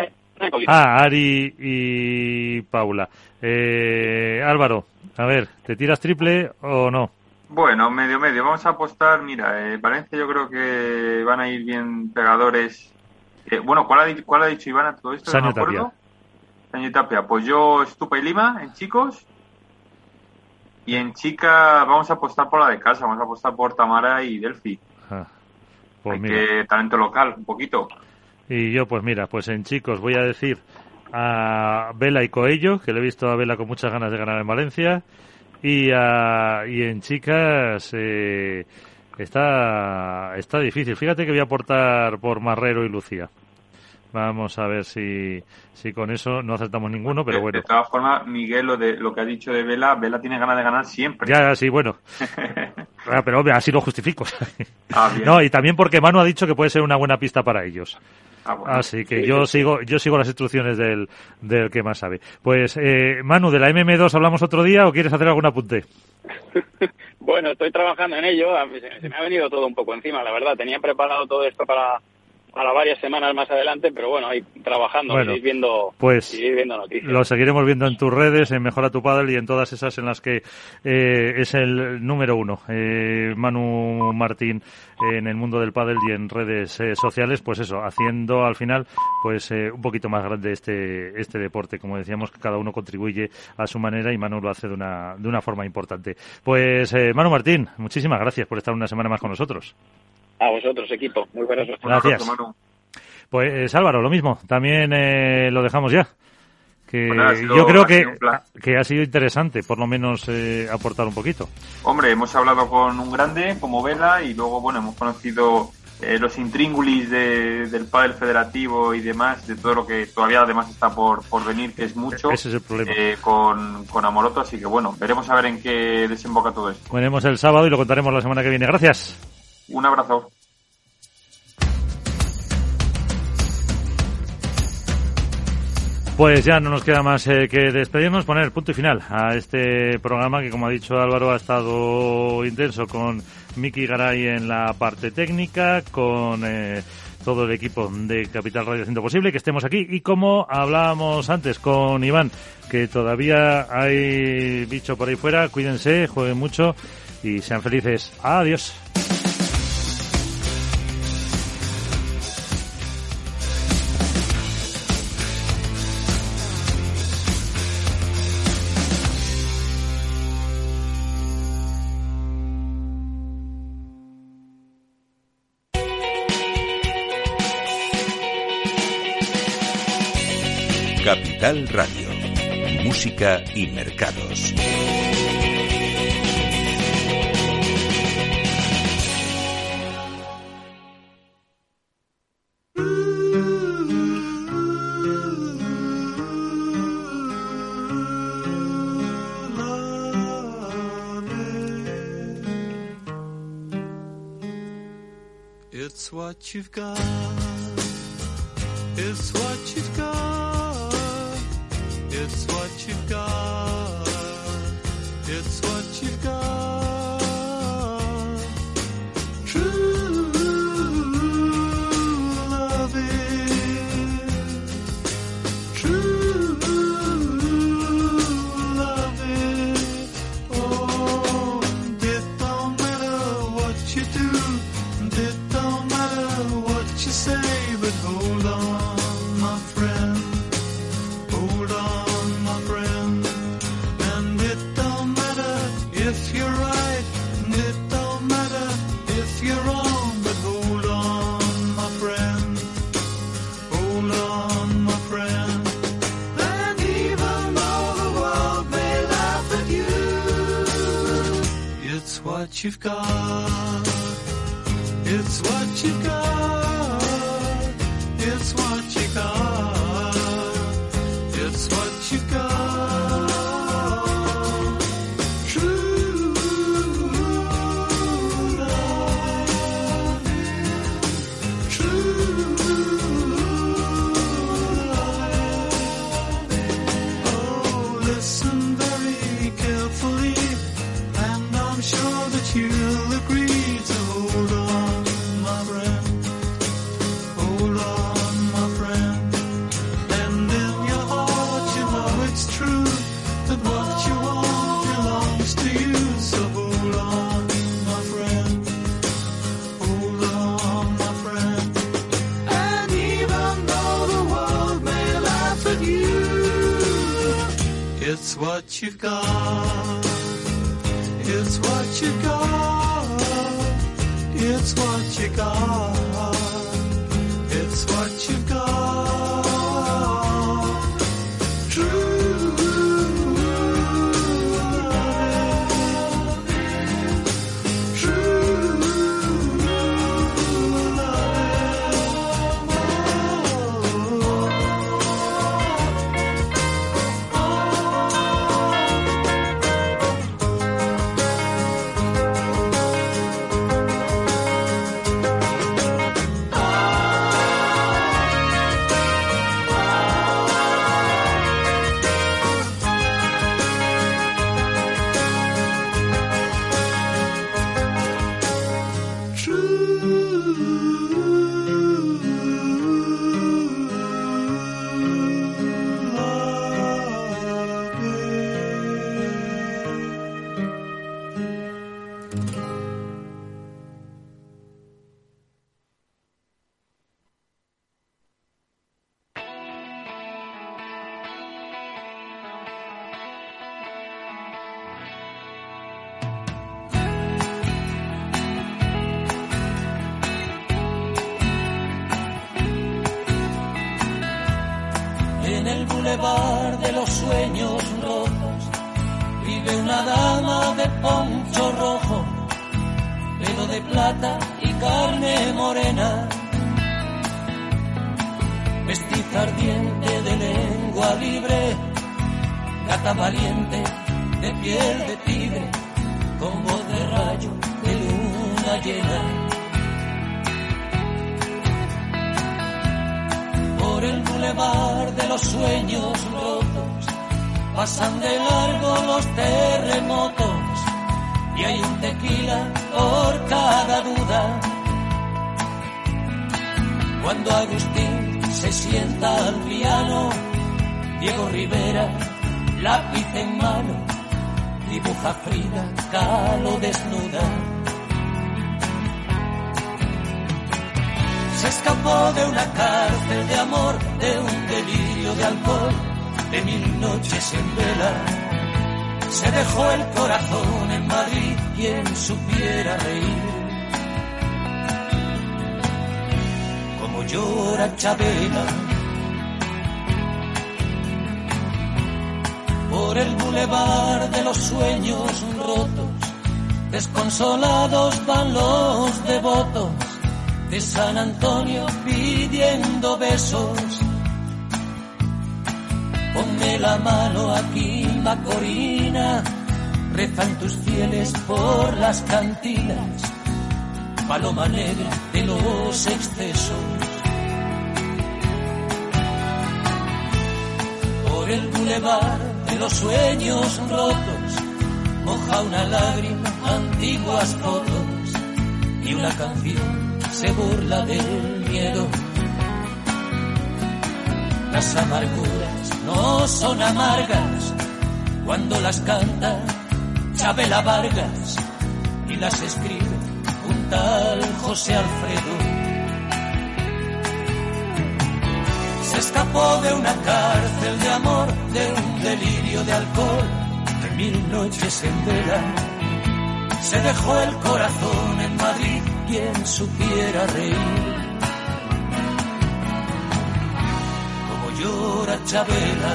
Ah, Ari y Paula. Eh, Álvaro, a ver, ¿te tiras triple o no? Bueno, medio medio. Vamos a apostar. Mira, eh, Valencia yo creo que van a ir bien pegadores. Eh, bueno, ¿cuál ha, ¿cuál ha dicho Iván a todo esto? Sanio Tapia. Sanio Tapia. Pues yo, Estupa y Lima en chicos. Y en chica vamos a apostar por la de casa, vamos a apostar por Tamara y Delphi. Ah, pues Hay mira. que talento local, un poquito. Y yo, pues mira, pues en chicos voy a decir a Vela y Coello, que le he visto a Vela con muchas ganas de ganar en Valencia. Y, a- y en chicas eh, está, está difícil. Fíjate que voy a aportar por Marrero y Lucía. Vamos a ver si, si con eso no acertamos ninguno, pero De- bueno. De todas formas, Miguel, lo, de, lo que ha dicho de Vela, Vela tiene ganas de ganar siempre. Ya, sí, bueno. <laughs> Ah, pero hombre, así lo justifico. <laughs> Ah. No, y también porque Manu ha dicho que puede ser una buena pista para ellos. Ah, bueno. Así que yo sigo yo sigo las instrucciones del, del que más sabe. Pues, eh, Manu, ¿de la MM2 hablamos otro día o quieres hacer algún apunte? <laughs> Bueno, estoy trabajando en ello. Se me ha venido todo un poco encima, la verdad. Tenía preparado todo esto para, para varias semanas más adelante, pero bueno, ahí trabajando, Bueno, ir viendo, pues, viendo noticias. Lo seguiremos viendo en tus redes, en Mejora tu Padel y en todas esas en las que eh, es el número uno. Eh, Manu Martín en el mundo del pádel y en redes eh, sociales, pues eso, haciendo al final pues eh, un poquito más grande este este deporte. Como decíamos, que cada uno contribuye a su manera y Manu lo hace de una, de una forma importante. Pues eh, Manu Martín, muchísimas gracias por estar una semana más con nosotros. A vosotros, equipo. Muy buenas noches. Gracias. Manu. Pues Álvaro, lo mismo, también eh, lo dejamos ya. Que Bueno, sido- yo creo que, que ha sido interesante, por lo menos eh, aportar un poquito. Hombre, hemos hablado con un grande como Vela y luego, bueno, hemos conocido eh, los intríngulis de- del pádel federativo y demás, de todo lo que todavía además está por, por venir, que es mucho, Ese es el problema. eh, con, con Amoroto, así que bueno, veremos a ver en qué desemboca todo esto. Veremos el sábado y lo contaremos la semana que viene. Gracias. Un abrazo. Pues ya no nos queda más eh, que despedirnos, poner punto y final a este programa que, como ha dicho Álvaro, ha estado intenso con Miki Garay en la parte técnica, con eh, todo el equipo de Capital Radio haciendo posible que estemos aquí y como hablábamos antes con Iván, que todavía hay bicho por ahí fuera, cuídense, jueguen mucho y sean felices. Adiós. Capital Radio. Música y mercados. It's what you've got. Antonio pidiendo besos. Ponme la mano aquí, Macorina, rezan tus fieles por las cantinas, paloma negra de los excesos. Por el bulevar de los sueños rotos, moja una lágrima, antiguas fotos y una canción se burla del miedo. Las amarguras no son amargas cuando las canta Chabela Vargas y las escribe un tal José Alfredo. Se escapó de una cárcel de amor, de un delirio de alcohol, de mil noches en verano. Se dejó el corazón en Madrid quien supiera reír. Como llora Chabela.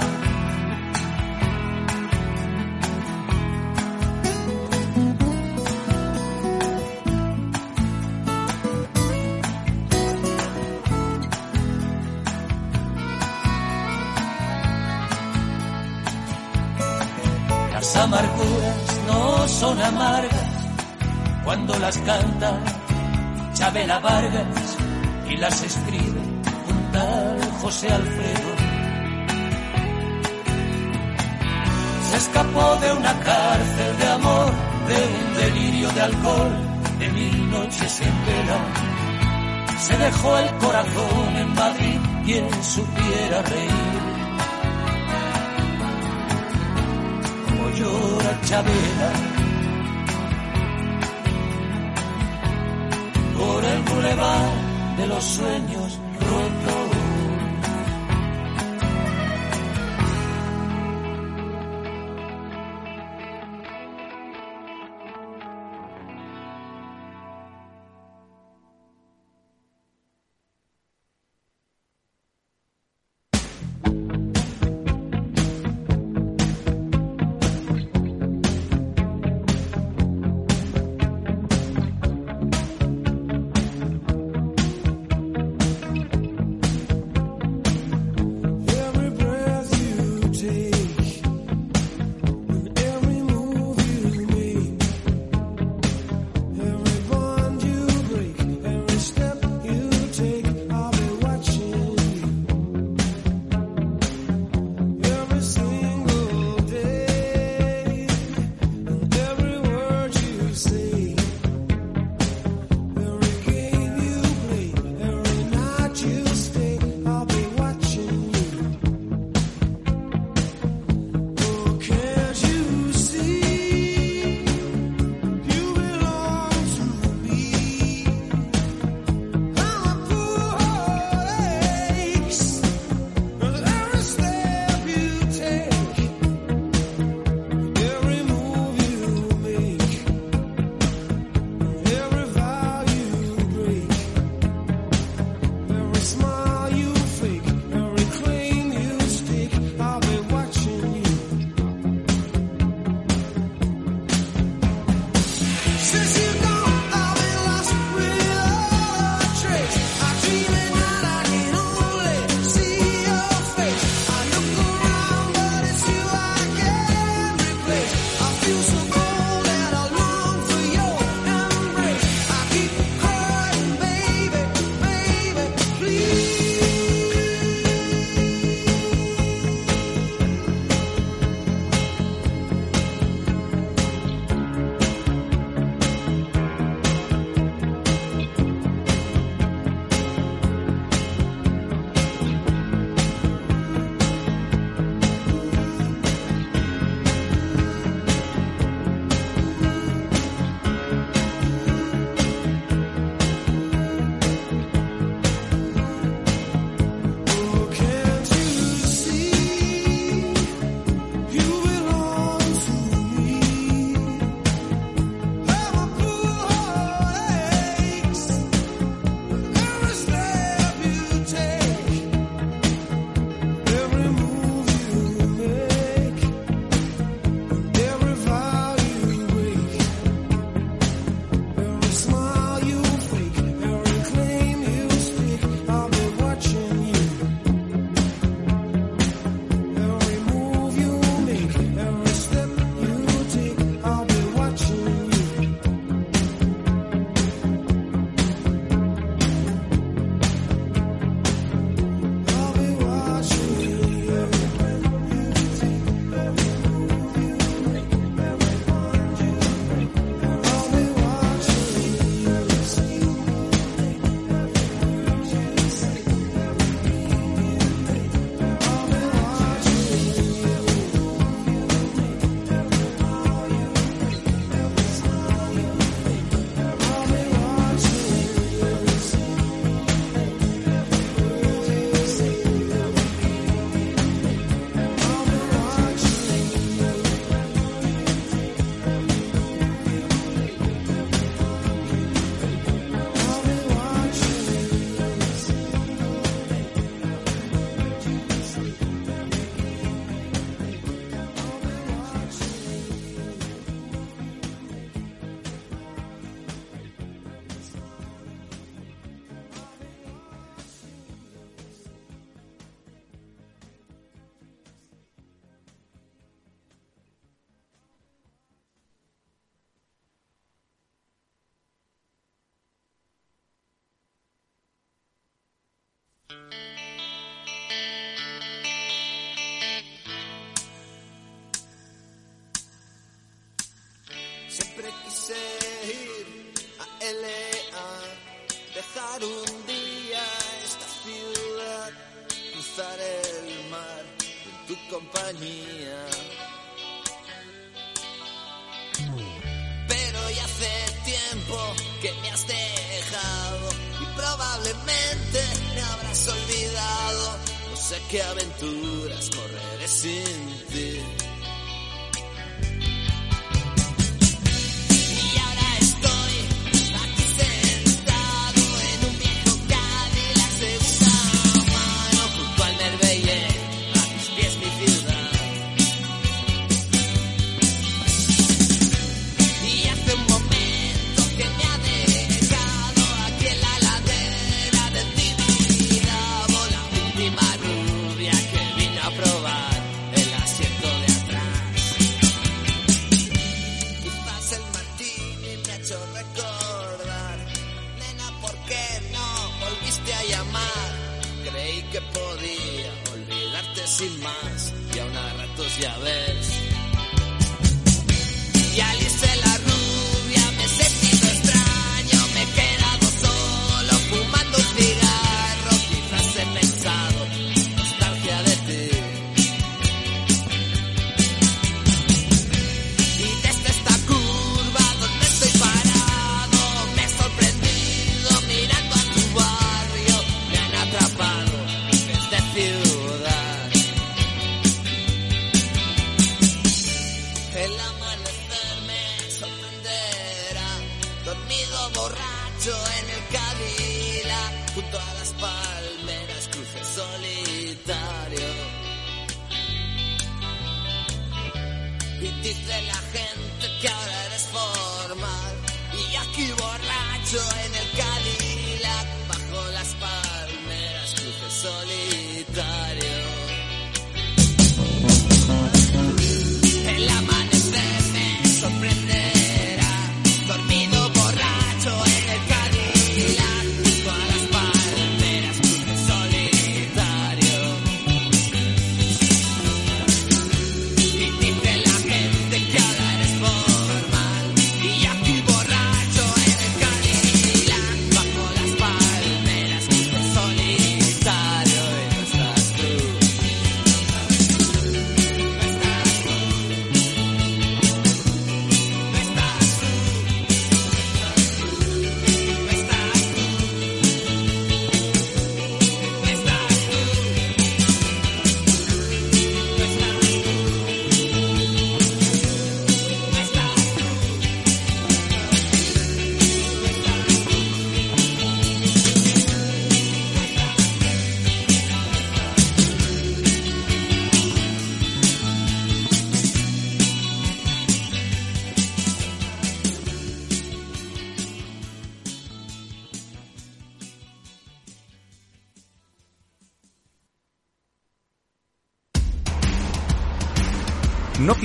Las amarguras no son amargas cuando las canta Chabela Vargas y las escribe un tal José Alfredo. Se escapó de una cárcel de amor, de un delirio de alcohol, de mil noches en vela. Se dejó el corazón en Madrid, quien supiera reír. Como llora Chabela. Por el bulevar de los sueños rotos.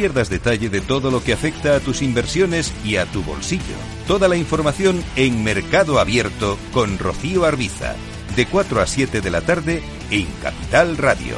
pierdas detalle de todo lo que afecta a tus inversiones y a tu bolsillo. Toda la información en Mercado Abierto con Rocío Arbiza, de 4 a 7 de la tarde en Capital Radio.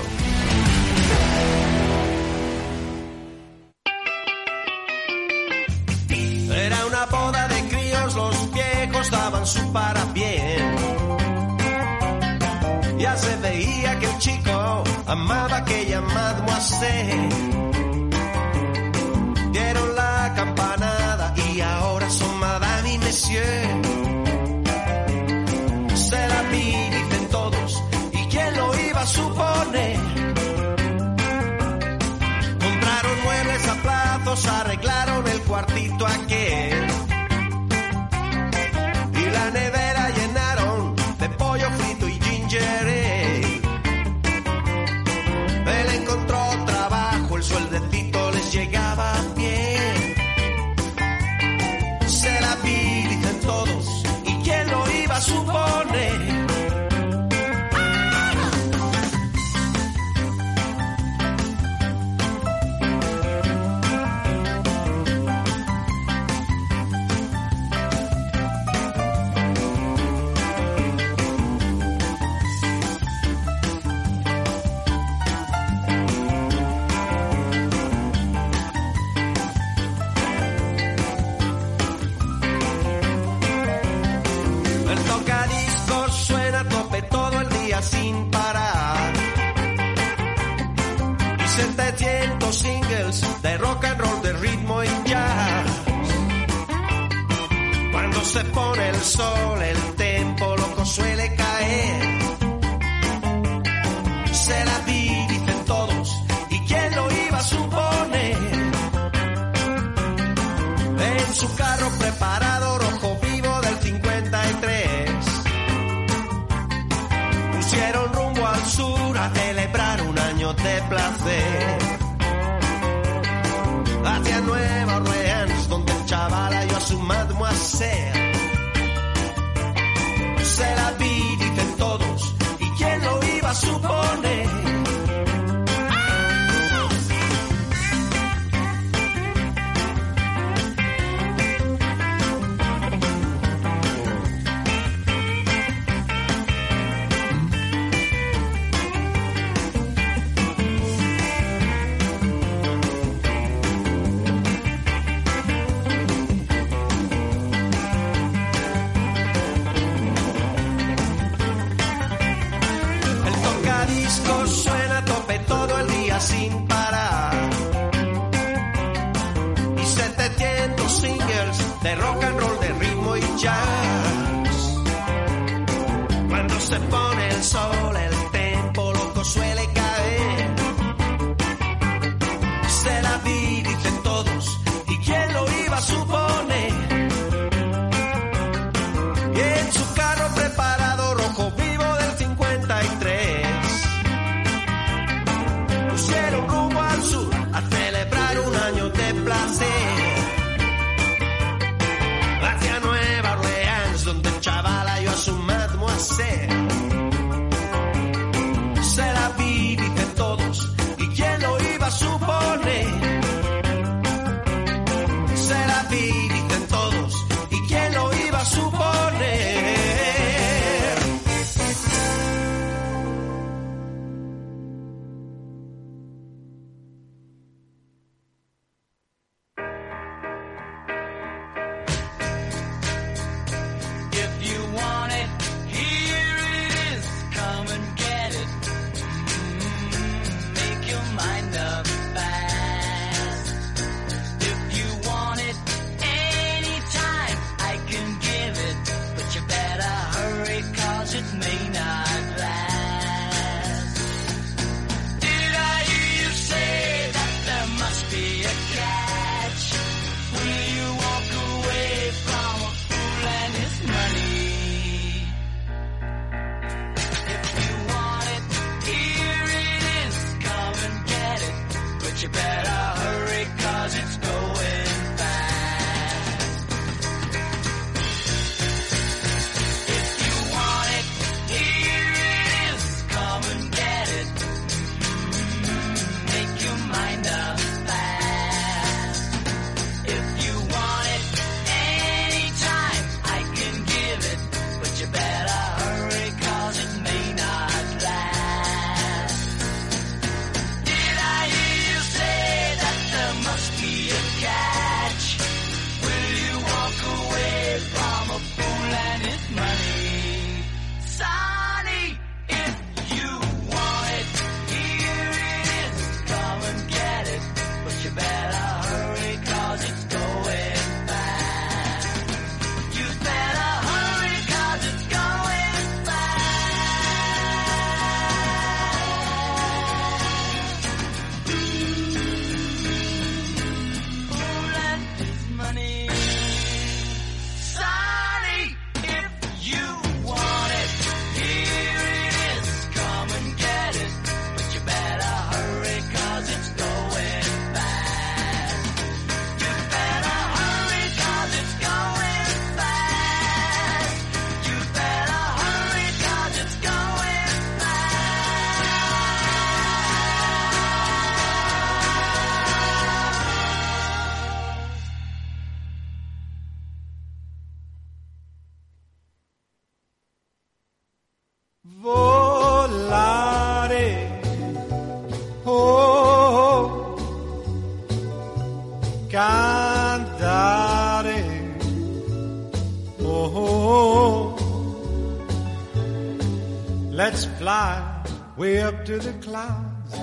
To the clouds.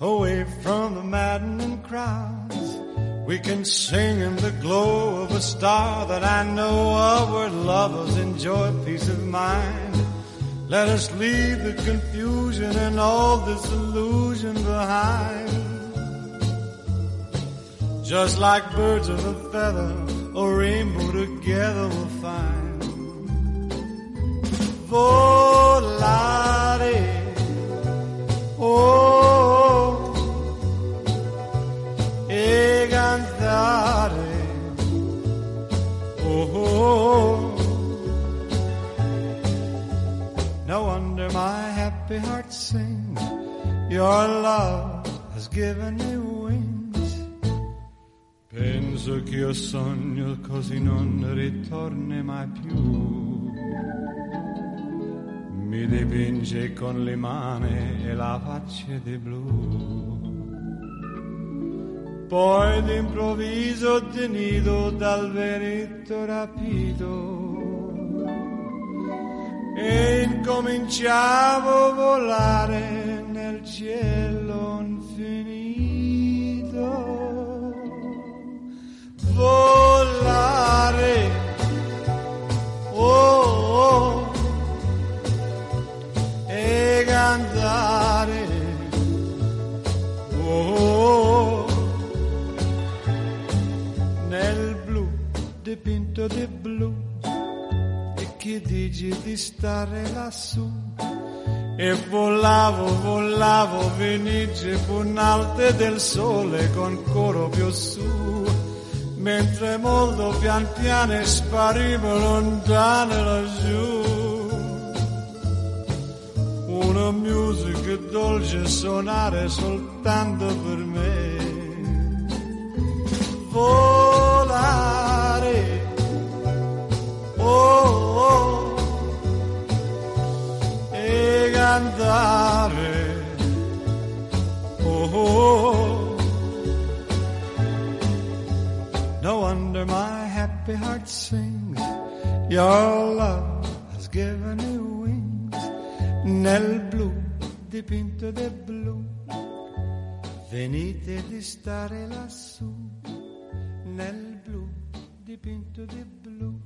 away from the maddening crowds. We can sing in the glow of a star that I know of where lovers enjoy peace of mind. Let us leave the confusion and all this illusion behind. Just like birds of a feather, a rainbow together we'll find. Volare, happy heart sings. Your love has given me wings. Penso che io sogno così non ritorni mai più. Mi dipinge con le mani e la faccia di blu. Poi d'improvviso tenido dal veretto rapito e incominciavo a volare nel cielo infinito. Volare, oh, oh, e cantare, oh, nel blu dipinto di blu che di stare lassù. E volavo, volavo, venice punalte del sole con coro più su. Mentre molto pian piano sparivo lontano laggiù. Una musica dolce suonare soltanto per me. Volare. Oh e cantare oh, oh. No wonder my happy heart sings. Your love has given me wings. Nel blu dipinto di blu. Venite di stare lassù. Nel blu dipinto di blu.